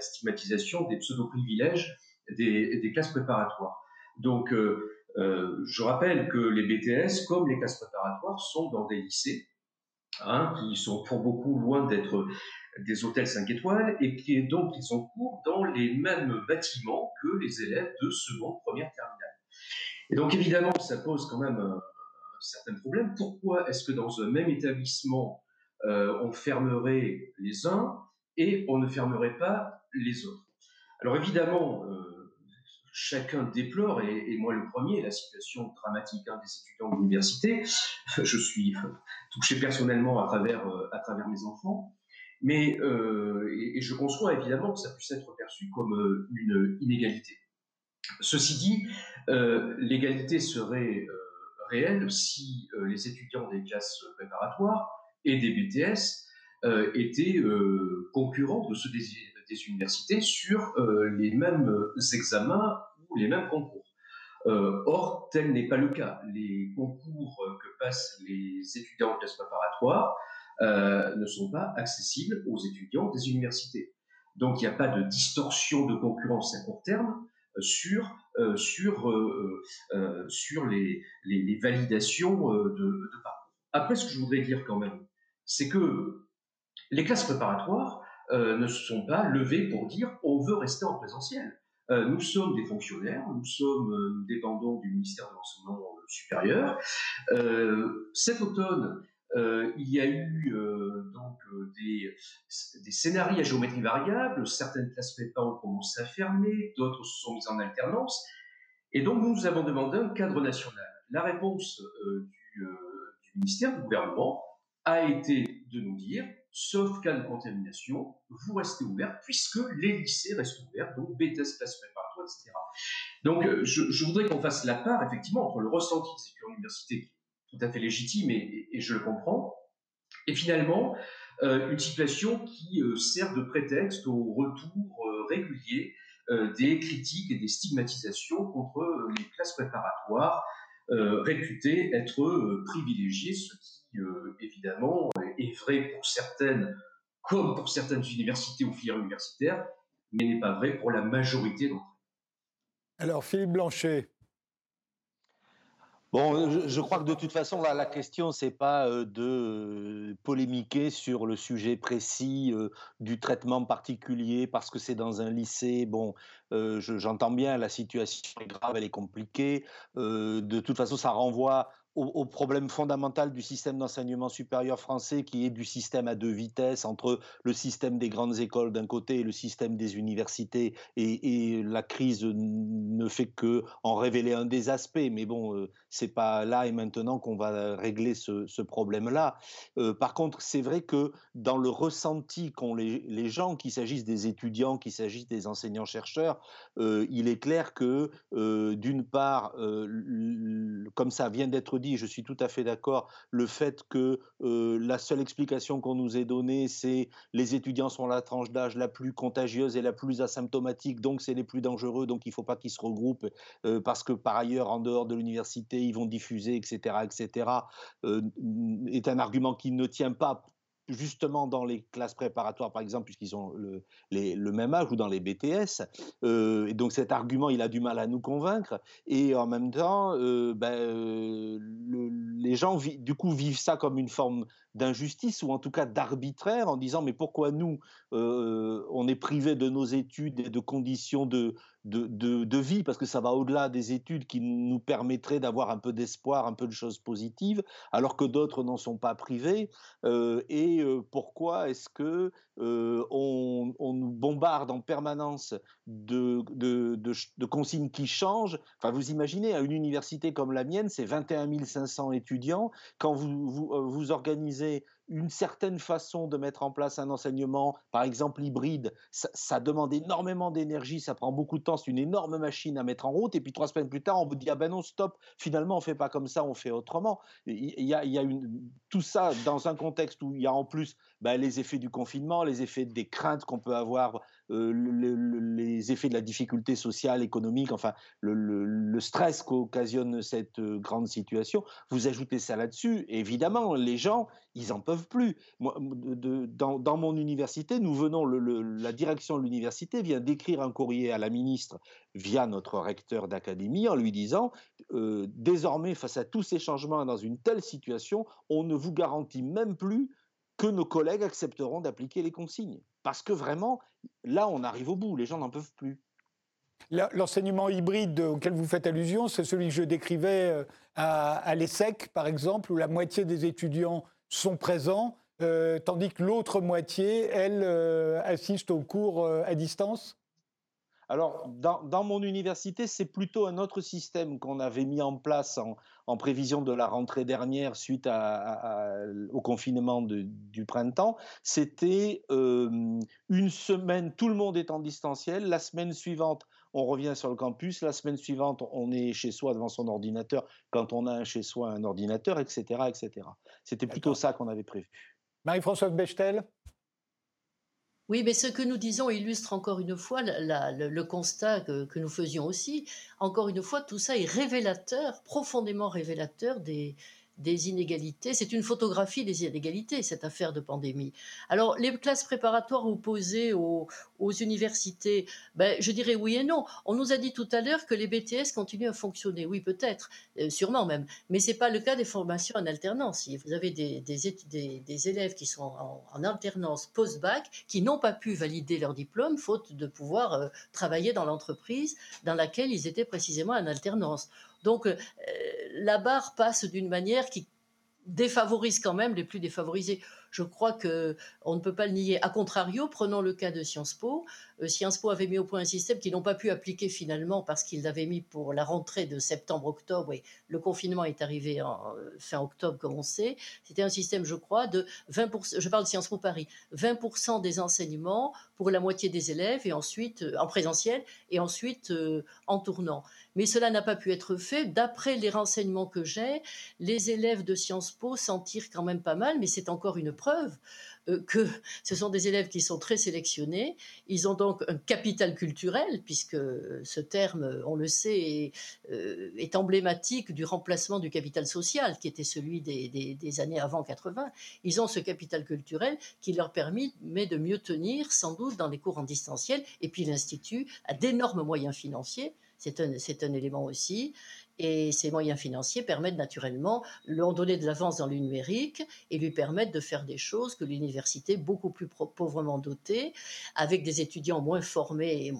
Speaker 5: stigmatisation des pseudo-privilèges des, des, classes préparatoires. Donc, je rappelle que les BTS, comme les classes préparatoires, sont dans des lycées, hein, qui sont pour beaucoup loin d'être des hôtels 5 étoiles et qui donc ils cours dans les mêmes bâtiments que les élèves de seconde, première, terminale. Et donc évidemment, ça pose quand même un, certain problème. Pourquoi est-ce que dans un même établissement, euh, on fermerait les uns et on ne fermerait pas les autres? Alors évidemment, euh, chacun déplore, et, moi le premier, la situation dramatique hein, des étudiants de l'université. Je suis touché personnellement à travers, euh, à travers mes enfants. Mais euh, et, je conçois évidemment que ça puisse être perçu comme euh, une inégalité. Ceci dit, euh, l'égalité serait euh, réelle si les étudiants des classes préparatoires et des BTS étaient concurrents de ceux des, des universités sur les mêmes examens ou les mêmes concours. or, tel n'est pas le cas. Les concours que passent les étudiants en classe préparatoire ne sont pas accessibles aux étudiants des universités. Donc, il n'y a pas de distorsion de concurrence à court terme sur, sur, sur les, les, validations de, parcours. Après, ce que je voudrais dire quand même, c'est que les classes préparatoires euh, ne sont pas levées pour dire on veut rester en présentiel. Euh, nous sommes des fonctionnaires, nous sommes euh, dépendants du ministère de l'enseignement supérieur. cet automne, il y a eu donc des, des, scénarios à géométrie variable. Certaines classes prépa ont commencé à fermer, d'autres se sont mises en alternance. Et donc, nous, avons demandé un cadre national. La réponse du, ministère, du gouvernement, a été de nous dire sauf cas de contamination, vous restez ouvert puisque les lycées restent ouverts, donc BTS, classe préparatoire, etc. Donc, euh, je, voudrais qu'on fasse la part, effectivement, entre le ressenti de cette université, qui tout à fait légitime et, je le comprends, et finalement, euh, une situation qui euh, sert de prétexte au retour régulier des critiques et des stigmatisations contre les classes préparatoires réputées être privilégiées, ce qui, évidemment, est vrai pour certaines, comme pour certaines universités ou filières universitaires, mais n'est pas vrai pour la majorité d'entre elles.
Speaker 1: Alors, Philippe Blanchet.
Speaker 2: Bon, je, crois que de toute façon, la question, c'est pas euh, de polémiquer sur le sujet précis euh, du traitement particulier parce que c'est dans un lycée. Bon, euh, j'entends bien, la situation est grave, elle est compliquée. de toute façon, ça renvoie au, problème fondamental du système d'enseignement supérieur français qui est du système à deux vitesses entre le système des grandes écoles d'un côté et le système des universités. Et, la crise ne fait que en révéler un des aspects. Mais bon euh, c'est pas là et maintenant qu'on va régler ce, problème là euh, par contre c'est vrai que dans le ressenti qu'ont les, gens qu'il s'agisse des étudiants qu'il s'agisse des enseignants chercheurs euh, il est clair que d'une part comme ça vient d'être dit je suis tout à fait d'accord, le fait que la seule explication qu'on nous ait donnée, c'est les étudiants sont la tranche d'âge la plus contagieuse et la plus asymptomatique, donc c'est les plus dangereux, donc il ne faut pas qu'ils se regroupent parce que par ailleurs, en dehors de l'université, ils vont diffuser, etc., etc., est un argument qui ne tient pas justement dans les classes préparatoires, par exemple, puisqu'ils ont le, le, même âge, ou dans les BTS. et donc cet argument, il a du mal à nous convaincre. Et en même temps, ben, les gens, du coup, vivent ça comme une forme d'injustice ou en tout cas d'arbitraire en disant mais pourquoi nous on est privé de nos études et de conditions de, de, de, vie? Parce que ça va au-delà des études qui nous permettraient d'avoir un peu d'espoir, un peu de choses positives, alors que d'autres n'en sont pas privés. et pourquoi est-ce que on, on, nous bombarde en permanence de, de, de, consignes qui changent? Enfin, vous imaginez, à une université comme la mienne, c'est 21 500 étudiants. Quand vous, vous, vous organisez une certaine façon de mettre en place un enseignement, par exemple hybride, ça, demande énormément d'énergie, ça prend beaucoup de temps, c'est une énorme machine à mettre en route, et puis trois semaines plus tard, on vous dit, ah ben non, stop, finalement, on fait pas comme ça, on fait autrement. Il y a, tout ça dans un contexte où il y a en plus ben, les effets du confinement, les effets des craintes qu'on peut avoir euh, les effets de la difficulté sociale, économique, enfin le, stress qu'occasionne cette euh, grande situation. Vous ajoutez ça là-dessus, évidemment, les gens, ils en peuvent plus. Moi, dans, mon université, nous venons, la direction de l'université vient d'écrire un courrier à la ministre via notre recteur d'académie en lui disant euh, désormais, face à tous ces changements dans une telle situation, on ne vous garantit même plus que nos collègues accepteront d'appliquer les consignes. Parce que vraiment, là, on arrive au bout, les gens n'en peuvent plus.
Speaker 1: L'enseignement hybride auquel vous faites allusion, c'est celui que je décrivais euh, à, l'ESSEC, par exemple, où la moitié des étudiants sont présents, euh, tandis que l'autre moitié, elle, euh, assiste aux cours à distance
Speaker 2: alors, dans, mon université, c'est plutôt un autre système qu'on avait mis en place en, prévision de la rentrée dernière suite au confinement du printemps. C'était euh, une semaine, tout le monde est en distanciel. La semaine suivante, on revient sur le campus. La semaine suivante, on est chez soi devant son ordinateur quand on a chez soi un ordinateur, etc. etc. C'était plutôt ça qu'on avait prévu.
Speaker 1: Marie-Françoise Bechtel?
Speaker 3: Oui, mais ce que nous disons illustre encore une fois le, constat que, nous faisions aussi. Encore une fois, tout ça est révélateur, profondément révélateur des, des inégalités. C'est une photographie des inégalités, cette affaire de pandémie. Alors, les classes préparatoires opposées aux, universités, ben, je dirais oui et non. On nous a dit tout à l'heure que les BTS continuent à fonctionner. Oui, peut-être, euh, sûrement même. Mais ce n'est pas le cas des formations en alternance. Vous avez des, des, élèves qui sont en, alternance post-bac qui n'ont pas pu valider leur diplôme faute de pouvoir euh, travailler dans l'entreprise dans laquelle ils étaient précisément en alternance. Donc euh, la barre passe d'une manière qui défavorise quand même les plus défavorisés. Je crois que on ne peut pas le nier. A contrario, prenons le cas de Sciences Po. Euh, Sciences Po avait mis au point un système qu'ils n'ont pas pu appliquer finalement parce qu'ils l'avaient mis pour la rentrée de septembre-octobre et le confinement est arrivé en euh, fin octobre comme on sait. C'était un système, je crois, de 20%, je parle de Sciences Po Paris, 20% des enseignements pour la moitié des élèves et ensuite euh, en présentiel et ensuite en tournant. Mais cela n'a pas pu être fait. D'après les renseignements que j'ai, les élèves de Sciences Po s'en tirent quand même pas mal, mais c'est encore une preuve que ce sont des élèves qui sont très sélectionnés. Ils ont donc un capital culturel, puisque ce terme, on le sait, est, euh, emblématique du remplacement du capital social, qui était celui des, années avant 80. Ils ont ce capital culturel qui leur permet de mieux tenir, sans doute, dans les cours en distanciel. Et puis l'Institut a d'énormes moyens financiers. C'est un, élément aussi. Et ces moyens financiers permettent naturellement lui donner de l'avance dans le numérique et lui permettent de faire des choses que l'université, beaucoup plus pauvrement dotée, avec des étudiants moins formés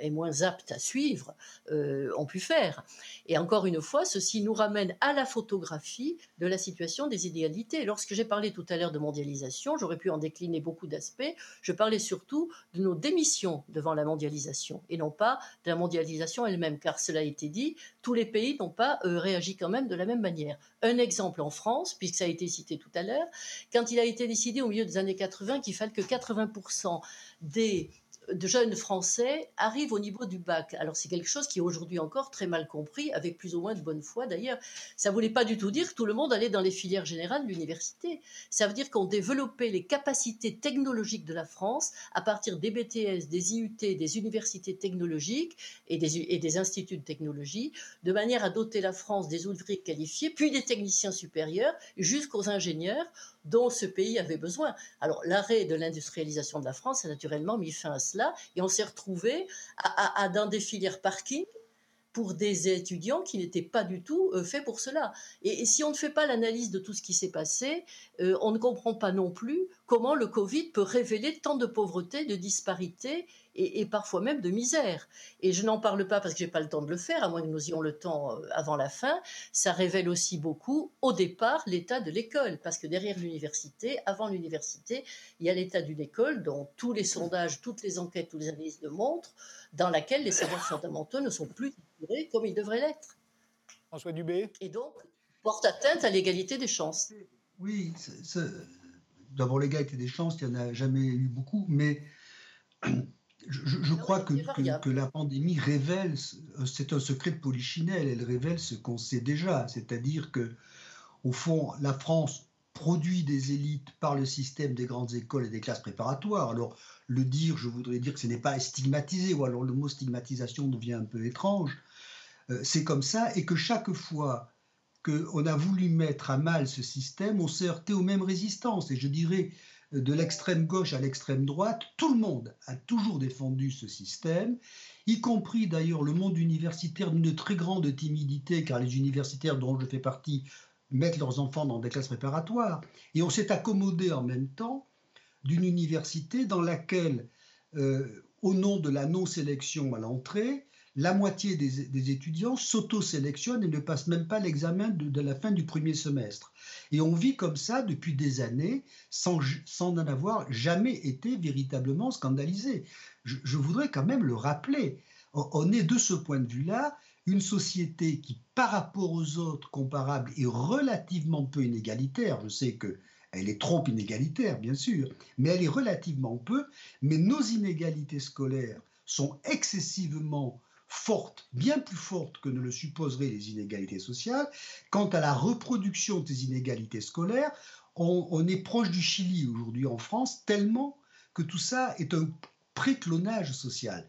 Speaker 3: et, moins aptes à suivre, euh, ont pu faire. Et encore une fois, ceci nous ramène à la photographie de la situation des inégalités. Lorsque j'ai parlé tout à l'heure de mondialisation, j'aurais pu en décliner beaucoup d'aspects. Je parlais surtout de nos démissions devant la mondialisation et non pas de la mondialisation elle-même, car cela a été dit, tous les pays pas euh, réagi quand même de la même manière. Un exemple en France, puisque ça a été cité tout à l'heure, quand il a été décidé au milieu des années 80 qu'il fallait que 80% des de jeunes Français arrivent au niveau du bac. Alors c'est quelque chose qui est aujourd'hui encore très mal compris, avec plus ou moins de bonne foi d'ailleurs. Ça ne voulait pas du tout dire que tout le monde allait dans les filières générales de l'université. Ça veut dire qu'on développait les capacités technologiques de la France à partir des BTS, des IUT, des universités technologiques et des, et des instituts de technologie, de manière à doter la France des ouvriers qualifiés, puis des techniciens supérieurs, jusqu'aux ingénieurs dont ce pays avait besoin. Alors l'arrêt de l'industrialisation de la France a naturellement mis fin à cela et on s'est retrouvé à, dans des filières parking pour des étudiants qui n'étaient pas du tout euh, faits pour cela. Et, si on ne fait pas l'analyse de tout ce qui s'est passé, euh, on ne comprend pas non plus comment le Covid peut révéler tant de pauvreté, de disparité et, parfois même de misère. Et je n'en parle pas parce que j'ai pas le temps de le faire, à moins que nous ayons le temps euh, avant la fin. Ça révèle aussi beaucoup, au départ, l'état de l'école, parce que derrière l'université, avant l'université, il y a l'état d'une école dont tous les sondages, toutes les enquêtes, toutes les analyses le montrent, dans laquelle les savoirs fondamentaux ne sont plus tirés comme ils devraient l'être.
Speaker 1: François Dubé.
Speaker 3: Et donc, porte atteinte à l'égalité des chances.
Speaker 4: Oui, d'abord l'égalité des chances, il n'y en a jamais eu beaucoup, mais je, crois que, que, la pandémie révèle, euh, c'est un secret de polichinelle, elle révèle ce qu'on sait déjà, c'est-à-dire que, au fond, la France produit des élites par le système des grandes écoles et des classes préparatoires. Alors, le dire, je voudrais dire que ce n'est pas stigmatisé, ou alors le mot stigmatisation devient un peu étrange. Euh, c'est comme ça, et que chaque fois qu'on a voulu mettre à mal ce système, on s'est heurté aux mêmes résistances. Et je dirais, de l'extrême gauche à l'extrême droite, tout le monde a toujours défendu ce système, y compris d'ailleurs le monde universitaire d'une très grande timidité, car les universitaires dont je fais partie mettent leurs enfants dans des classes préparatoires. Et on s'est accommodé en même temps d'une université dans laquelle, euh, au nom de la non-sélection à l'entrée, la moitié des, étudiants s'auto-sélectionnent et ne passent même pas l'examen de, la fin du premier semestre. Et on vit comme ça depuis des années sans, sans en avoir jamais été véritablement scandalisé. Je, voudrais quand même le rappeler. On, est de ce point de vue-là une société qui, par rapport aux autres comparables, est relativement peu inégalitaire. Je sais que elle est trop inégalitaire, bien sûr, mais elle est relativement peu. Mais nos inégalités scolaires sont excessivement forte, bien plus forte que ne le supposeraient les inégalités sociales. Quant à la reproduction des inégalités scolaires, on, est proche du Chili aujourd'hui en France, tellement que tout ça est un préclonage social.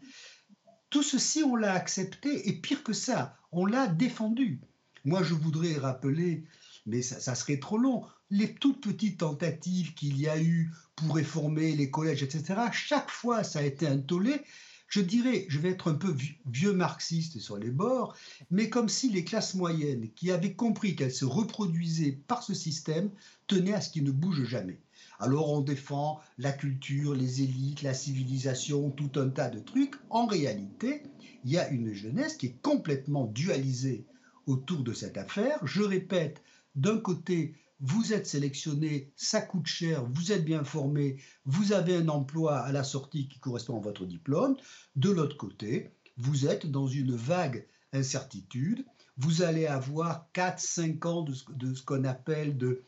Speaker 4: Tout ceci, on l'a accepté, et pire que ça, on l'a défendu. Moi, je voudrais rappeler, mais ça, serait trop long, les toutes petites tentatives qu'il y a eu pour réformer les collèges, etc. Chaque fois, ça a été un tollé. Je dirais, je vais être un peu vieux marxiste sur les bords, mais comme si les classes moyennes, qui avaient compris qu'elles se reproduisaient par ce système, tenaient à ce qui ne bouge jamais. Alors on défend la culture, les élites, la civilisation, tout un tas de trucs. En réalité, il y a une jeunesse qui est complètement dualisée autour de cette affaire. Je répète, d'un côté, vous êtes sélectionné, ça coûte cher, vous êtes bien formé, vous avez un emploi à la sortie qui correspond à votre diplôme. De l'autre côté, vous êtes dans une vague incertitude. Vous allez avoir 4-5 ans de ce, qu'on appelle de,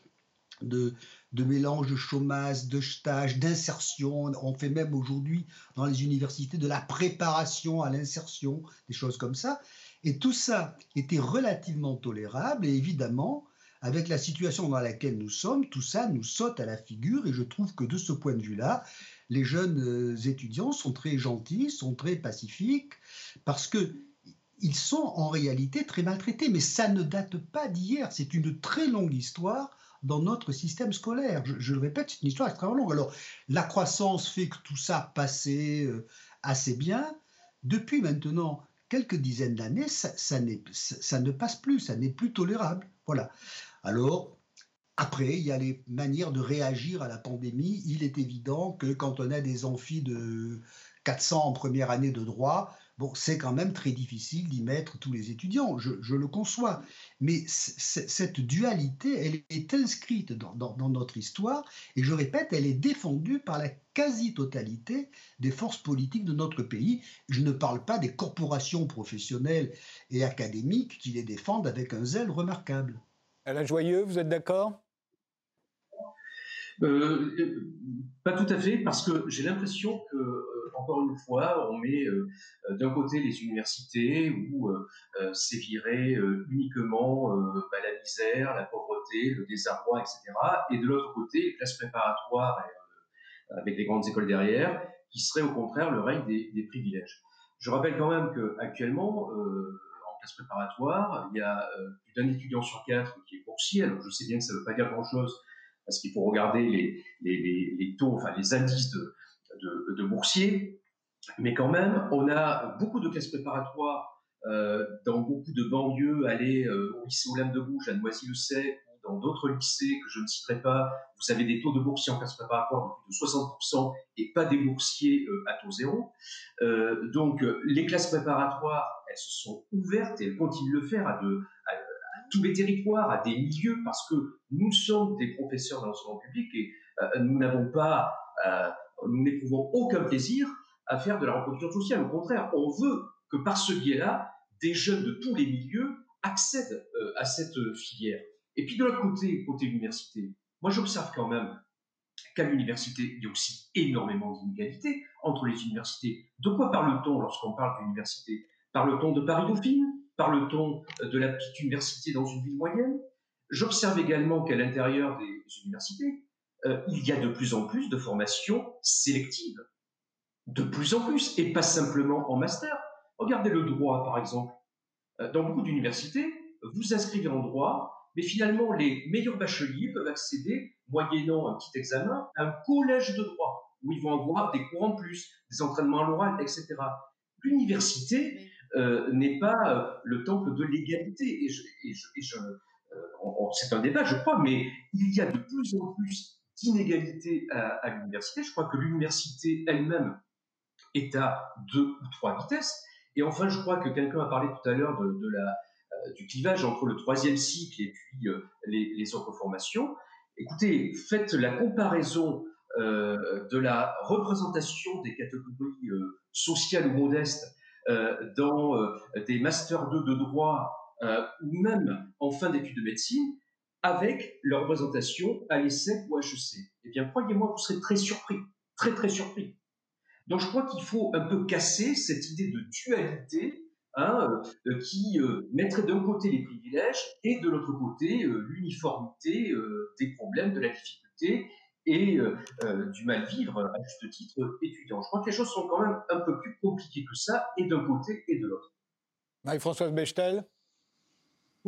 Speaker 4: de, de mélange de chômage, de stage, d'insertion. On fait même aujourd'hui dans les universités de la préparation à l'insertion, des choses comme ça. Et tout ça était relativement tolérable et évidemment, avec la situation dans laquelle nous sommes, tout ça nous saute à la figure et je trouve que de ce point de vue-là, les jeunes euh, étudiants sont très gentils, sont très pacifiques parce que ils sont en réalité très maltraités, mais ça ne date pas d'hier, c'est une très longue histoire dans notre système scolaire. Je, le répète, c'est une histoire extrêmement longue. Alors, la croissance fait que tout ça passait euh, assez bien. Depuis maintenant quelques dizaines d'années, ça, ça, ça, ne passe plus, ça n'est plus tolérable. Voilà. Alors, après, il y a les manières de réagir à la pandémie. Il est évident que quand on a des amphis de 400 en première année de droit, Bon, c'est quand même très difficile d'y mettre tous les étudiants, je, le conçois. Mais cette dualité, elle est inscrite dans, notre histoire, et je répète, elle est défendue par la quasi-totalité des forces politiques de notre pays. Je ne parle pas des corporations professionnelles et académiques qui les défendent avec un zèle remarquable.
Speaker 1: Alain Joyeux, vous êtes d'accord?
Speaker 5: Euh, pas tout à fait, parce que j'ai l'impression que, euh, encore une fois, on met euh, d'un côté les universités où sévirait uniquement bah, la misère, la pauvreté, le désarroi, etc. Et de l'autre côté, les classes préparatoires avec les grandes écoles derrière, qui serait au contraire le règne des, privilèges. Je rappelle quand même qu'actuellement, en classe préparatoire, il y a plus d'un étudiant sur quatre qui est boursier. Alors je sais bien que ça ne veut pas dire grand-chose parce qu'il faut regarder les, les, taux, enfin les indices de, de, boursiers. Mais quand même, on a beaucoup de classes préparatoires euh, dans beaucoup de banlieues, aller euh, au lycée Olympe de Bouge, à Noisy-le-Sec, dans d'autres lycées que je ne citerai pas, vous avez des taux de boursiers en classe préparatoire de plus de 60% et pas des boursiers euh, à taux zéro. donc, les classes préparatoires, elles se sont ouvertes et elles continuent de le faire à tous les territoires, à des milieux, parce que nous sommes des professeurs dans l'enseignement public et euh, nous n'avons pas, euh, nous n'éprouvons aucun plaisir à faire de la reproduction sociale. Au contraire, on veut que par ce biais-là, des jeunes de tous les milieux accèdent euh, à cette filière. Et puis de l'autre côté, côté université, moi j'observe quand même qu'à l'université, il y a aussi énormément d'inégalités entre les universités. De quoi parle-t-on lorsqu'on parle d'université? Parle-t-on de Paris-Dauphine Parle-t-on de la petite université dans une ville moyenne? J'observe également qu'à l'intérieur des universités, euh, il y a de plus en plus de formations sélectives. De plus en plus, et pas simplement en master. Regardez le droit, par exemple. Euh, dans beaucoup d'universités, vous inscrivez en droit, mais finalement, les meilleurs bacheliers peuvent accéder, moyennant un petit examen, à un collège de droit, où ils vont avoir des cours en plus, des entraînements à l'oral, etc. L'université, euh, n'est pas euh, le temple de l'égalité. Et, je, euh, c'est un débat, je crois, mais il y a de plus en plus d'inégalités à, l'université. Je crois que l'université elle-même est à deux ou trois vitesses. Et enfin, je crois que quelqu'un a parlé tout à l'heure de, la, du clivage entre le troisième cycle et puis les, les, autres formations. Écoutez, faites la comparaison de la représentation des catégories sociales ou modestes euh, dans euh, des masters 2 de droit euh, ou même en fin d'études de médecine avec leur représentation à l'ESSEC ou HEC. Eh bien, croyez-moi, vous serez très surpris, très très surpris. Donc, je crois qu'il faut un peu casser cette idée de dualité hein, qui mettrait d'un côté les privilèges et de l'autre côté l'uniformité des problèmes, de la difficulté et du mal-vivre, à juste titre, étudiant. Je crois que les choses sont quand même un peu plus compliquées que ça, et d'un côté et de l'autre.
Speaker 1: Marie-Françoise Bechtel?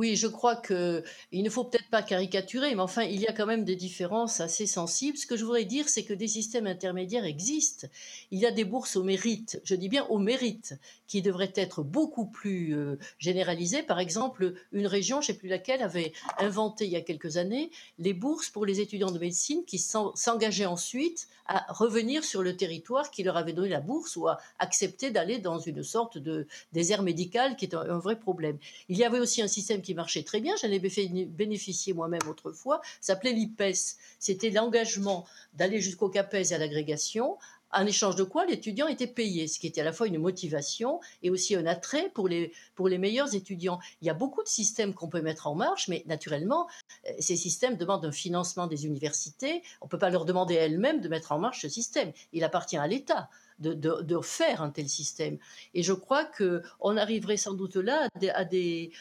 Speaker 3: Oui, je crois qu'il ne faut peut-être pas caricaturer, mais enfin, il y a quand même des différences assez sensibles. Ce que je voudrais dire, c'est que des systèmes intermédiaires existent. Il y a des bourses au mérite, je dis bien au mérite, qui devraient être beaucoup plus euh, généralisées. Par exemple, une région, je ne sais plus laquelle, avait inventé il y a quelques années les bourses pour les étudiants de médecine qui s'engageaient ensuite à revenir sur le territoire qui leur avait donné la bourse ou à accepter d'aller dans une sorte de désert médical qui est un, un vrai problème. Il y avait aussi un système qui marchait très bien, j'en ai bénéficié moi-même autrefois, s'appelait l'IPES. C'était l'engagement d'aller jusqu'au CAPES et à l'agrégation, en échange de quoi l'étudiant était payé, ce qui était à la fois une motivation et aussi un attrait pour les, pour les meilleurs étudiants. Il y a beaucoup de systèmes qu'on peut mettre en marche, mais naturellement, euh, ces systèmes demandent un financement des universités. On ne peut pas leur demander elles-mêmes de mettre en marche ce système. Il appartient à l'État de, faire un tel système. Et je crois qu'on arriverait sans doute là à des,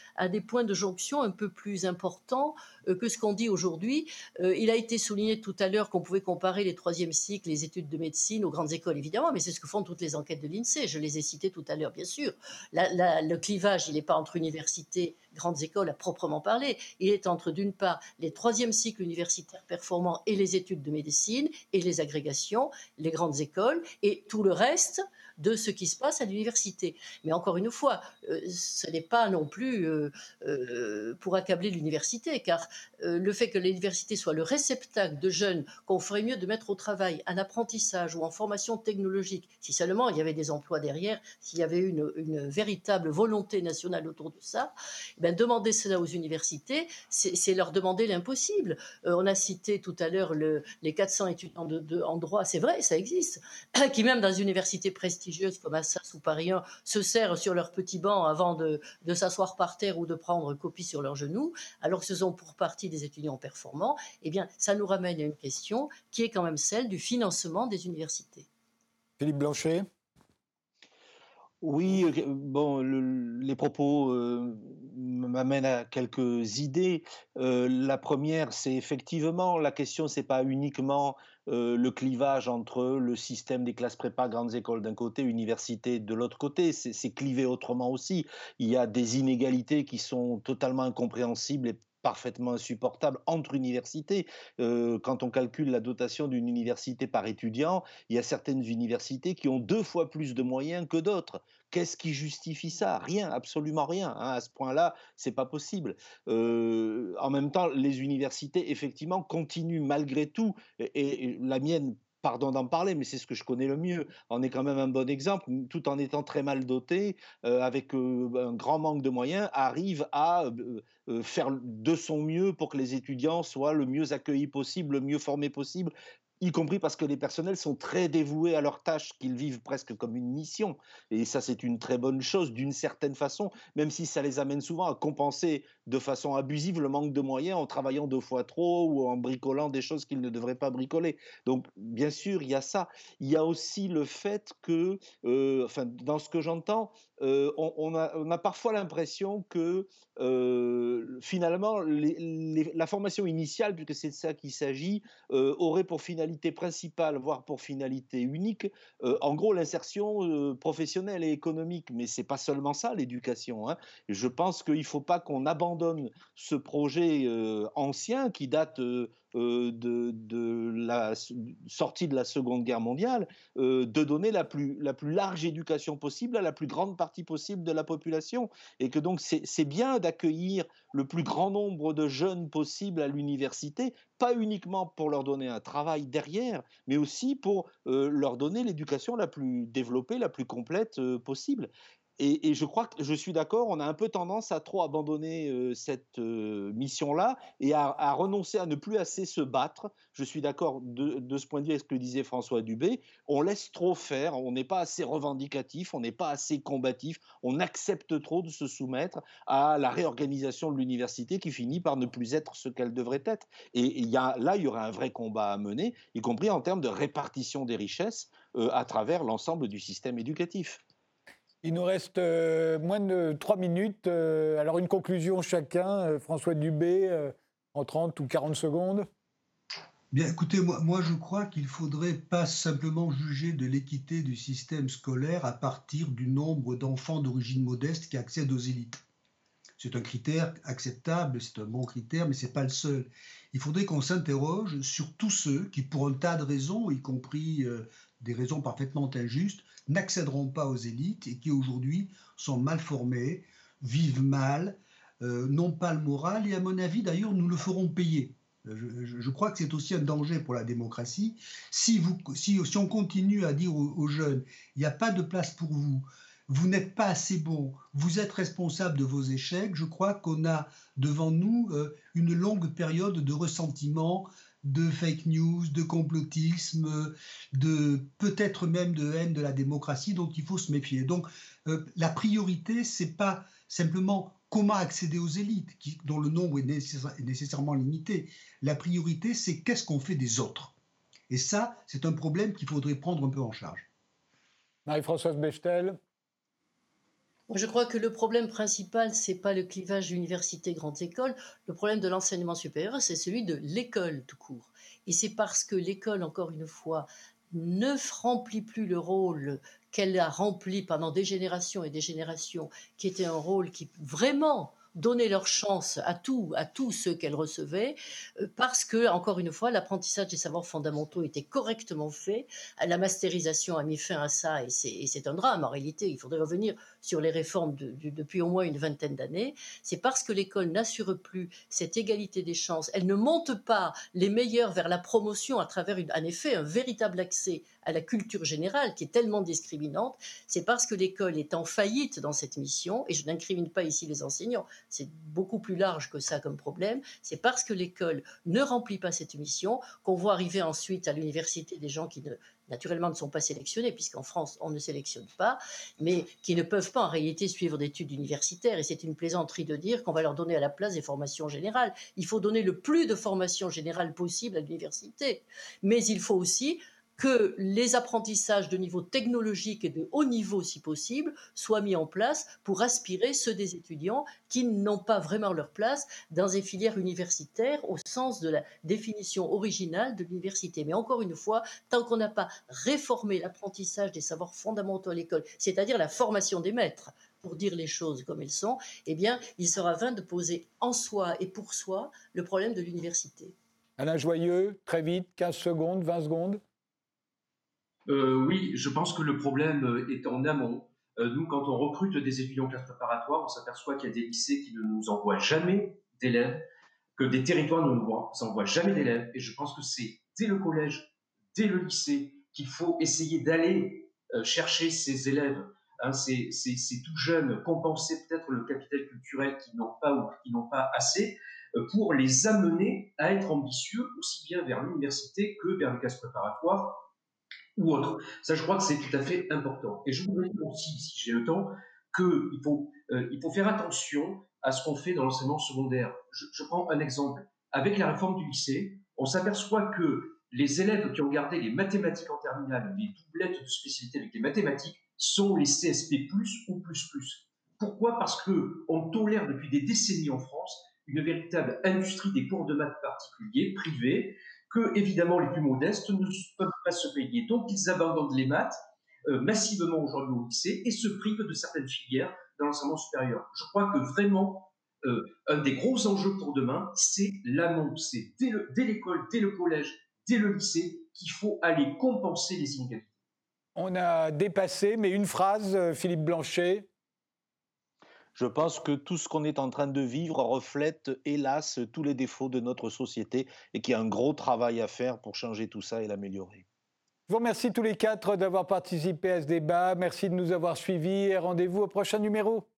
Speaker 3: points de jonction un peu plus importants euh, que ce qu'on dit aujourd'hui. Euh, il a été souligné tout à l'heure qu'on pouvait comparer les troisième cycles, les études de médecine aux grandes écoles, évidemment, mais c'est ce que font toutes les enquêtes de l'INSEE. Je les ai citées tout à l'heure, bien sûr. le clivage, il n'est pas entre universités, grandes écoles à proprement parler. Il est entre, d'une part, les troisième cycles universitaires performants et les études de médecine et les agrégations, les grandes écoles, et tout le reste de ce qui se passe à l'université. Mais encore une fois, euh, ce n'est pas non plus euh, euh, pour accabler l'université, car le fait que l'université soit le réceptacle de jeunes qu'on ferait mieux de mettre au travail, en apprentissage ou en formation technologique, si seulement il y avait des emplois derrière, s'il y avait une, véritable volonté nationale autour de ça, eh ben demander cela aux universités, c'est leur demander l'impossible. on a cité tout à l'heure le, les 400 étudiants en droit, c'est vrai, ça existe, qui même dans une université comme Assas ou Paris 1 se serrent sur leur petit banc avant de, s'asseoir par terre ou de prendre copie sur leurs genoux, alors que ce sont pour partie des étudiants performants, eh bien, ça nous ramène à une question qui est quand même celle du financement des universités.
Speaker 1: Philippe Blanchet
Speaker 2: oui, bon, les propos euh, m'amènent à quelques idées. Euh, la première, c'est effectivement la question, c'est pas uniquement euh, le clivage entre le système des classes prépa grandes écoles d'un côté, université de l'autre côté. C'est clivé autrement aussi. Il y a des inégalités qui sont totalement incompréhensibles parfaitement insupportables entre universités. Euh, quand on calcule la dotation d'une université par étudiant, il y a certaines universités qui ont deux fois plus de moyens que d'autres. Qu'est-ce qui justifie ça? Rien, absolument rien. Hein, à ce point-là, c'est pas possible. Euh, en même temps, les universités, effectivement, continuent malgré tout, et, la mienne pardon d'en parler, mais c'est ce que je connais le mieux, en est quand même un bon exemple, tout en étant très mal doté, euh, avec euh, un grand manque de moyens, arrive à faire de son mieux pour que les étudiants soient le mieux accueillis possible, le mieux formés possible, y compris parce que les personnels sont très dévoués à leur tâche, qu'ils vivent presque comme une mission. Et ça, c'est une très bonne chose d'une certaine façon, même si ça les amène souvent à compenser de façon abusive le manque de moyens en travaillant deux fois trop ou en bricolant des choses qu'ils ne devraient pas bricoler. Donc, bien sûr, il y a ça. Il y a aussi le fait que, euh, enfin, dans ce que j'entends, euh, on, a, parfois l'impression que euh, finalement la formation initiale, puisque c'est de ça qu'il s'agit, aurait pour finalité principale, voire pour finalité unique, en gros l'insertion professionnelle et économique. Mais c'est pas seulement ça l'éducation. Hein. Je pense qu'il ne faut pas qu'on abandonne donne ce projet euh, ancien qui date euh, euh, de, la sortie de la Seconde Guerre mondiale, de donner la plus, la plus large éducation possible à la plus grande partie possible de la population. Et que donc c'est bien d'accueillir le plus grand nombre de jeunes possible à l'université, pas uniquement pour leur donner un travail derrière, mais aussi pour leur donner l'éducation la plus développée, la plus complète possible. Et, je crois que je suis d'accord, on a un peu tendance à trop abandonner euh, cette euh, mission-là et à, renoncer à ne plus assez se battre. Je suis d'accord de, ce point de vue avec ce que disait François Dubé. On laisse trop faire, on n'est pas assez revendicatif, on n'est pas assez combatif, on accepte trop de se soumettre à la réorganisation de l'université qui finit par ne plus être ce qu'elle devrait être. Et, y là, il y aura un vrai combat à mener, y compris en termes de répartition des richesses euh, à travers l'ensemble du système éducatif.
Speaker 1: Il nous reste euh, moins de trois minutes. Euh, alors une conclusion chacun. Euh, François Dubé, en 30 ou 40 secondes
Speaker 4: Bien, écoutez, moi, moi je crois qu'il faudrait pas simplement juger de l'équité du système scolaire à partir du nombre d'enfants d'origine modeste qui accèdent aux élites. C'est un critère acceptable, c'est un bon critère, mais ce n'est pas le seul. Il faudrait qu'on s'interroge sur tous ceux qui, pour un tas de raisons, y compris des raisons parfaitement injustes, n'accéderont pas aux élites et qui aujourd'hui sont mal formés, vivent mal, euh, n'ont pas le moral et à mon avis d'ailleurs nous le ferons payer. Je, crois que c'est aussi un danger pour la démocratie. Si, vous, si, si on continue à dire aux, jeunes, il n'y a pas de place pour vous, vous n'êtes pas assez bon, vous êtes responsable de vos échecs, je crois qu'on a devant nous euh, une longue période de ressentiment, de fake news, de complotisme, de peut-être même de haine de la démocratie dont il faut se méfier. Donc euh, la priorité, c'est pas simplement comment accéder aux élites, dont le nombre est, nécessairement limité. La priorité, c'est qu'est-ce qu'on fait des autres. Et ça, c'est un problème qu'il faudrait prendre un peu en charge.
Speaker 1: Marie-Françoise Bechtel.
Speaker 3: Je crois que le problème principal, c'est pas le clivage université-grande école. Le problème de l'enseignement supérieur, c'est celui de l'école tout court. Et c'est parce que l'école, encore une fois, ne remplit plus le rôle qu'elle a rempli pendant des générations et des générations, qui était un rôle qui vraiment donner leur chance à tout, à tous ceux qu'elle recevait, euh, parce que, encore une fois, l'apprentissage des savoirs fondamentaux était correctement fait. La masterisation a mis fin à ça, et c'est un drame. En réalité, il faudrait revenir sur les réformes depuis au moins une vingtaine d'années. C'est parce que l'école n'assure plus cette égalité des chances. Elle ne monte pas les meilleurs vers la promotion à travers, en effet, un véritable accès à la culture générale qui est tellement discriminante, c'est parce que l'école est en faillite dans cette mission, et je n'incrimine pas ici les enseignants, c'est beaucoup plus large que ça comme problème, c'est parce que l'école ne remplit pas cette mission qu'on voit arriver ensuite à l'université des gens qui naturellement ne sont pas sélectionnés, puisqu'en France, on ne sélectionne pas, mais qui ne peuvent pas en réalité suivre d'études universitaires. Et c'est une plaisanterie de dire qu'on va leur donner à la place des formations générales. Il faut donner le plus de formations générales possible à l'université. Mais il faut aussi que les apprentissages de niveau technologique et de haut niveau, si possible, soient mis en place pour aspirer ceux des étudiants qui n'ont pas vraiment leur place dans des filières universitaires au sens de la définition originale de l'université. Mais encore une fois, tant qu'on n'a pas réformé l'apprentissage des savoirs fondamentaux à l'école, c'est-à-dire la formation des maîtres, pour dire les choses comme elles sont, eh bien, il sera vain de poser en soi et pour soi le problème de l'université.
Speaker 1: Alain Joyeux, très vite, 15 secondes, 20 secondes.
Speaker 5: Euh, oui, je pense que le problème euh, est en amont. Euh, nous, quand on recrute des étudiants en classe préparatoire, on s'aperçoit qu'il y a des lycées qui ne nous envoient jamais d'élèves, que des territoires ne nous envoient jamais d'élèves. Et je pense que c'est dès le collège, dès le lycée, qu'il faut essayer d'aller chercher ces élèves, hein, ces, tout jeunes, compenser peut-être le capital culturel qu'ils n'ont pas ou qu'ils n'ont pas assez, pour les amener à être ambitieux aussi bien vers l'université que vers les classes préparatoires ou autre. Ça, je crois que c'est tout à fait important. Et je voudrais dire aussi, si j'ai le temps, qu'il faut, euh, il faut faire attention à ce qu'on fait dans l'enseignement secondaire. Je, prends un exemple. Avec la réforme du lycée, on s'aperçoit que les élèves qui ont gardé les mathématiques en terminale, les doublettes de spécialité avec les mathématiques, sont les CSP+, ou plus plus. Pourquoi? Parce que on tolère depuis des décennies en France une véritable industrie des cours de maths particuliers, privés, que, évidemment, les plus modestes ne peuvent pas se payer. Donc, ils abandonnent les maths euh, massivement aujourd'hui au lycée et se privent de certaines filières dans l'enseignement supérieur. Je crois que vraiment, euh, un des gros enjeux pour demain, c'est l'amont. C'est dès l'école, dès, le collège, dès le lycée qu'il faut aller compenser les inégalités.
Speaker 1: On a dépassé, mais une phrase, euh, Philippe Blanchet,
Speaker 2: je pense que tout ce qu'on est en train de vivre reflète, hélas, tous les défauts de notre société et qu'il y a un gros travail à faire pour changer tout ça et l'améliorer.
Speaker 1: Je vous remercie tous les quatre d'avoir participé à ce débat. Merci de nous avoir suivis et rendez-vous au prochain numéro.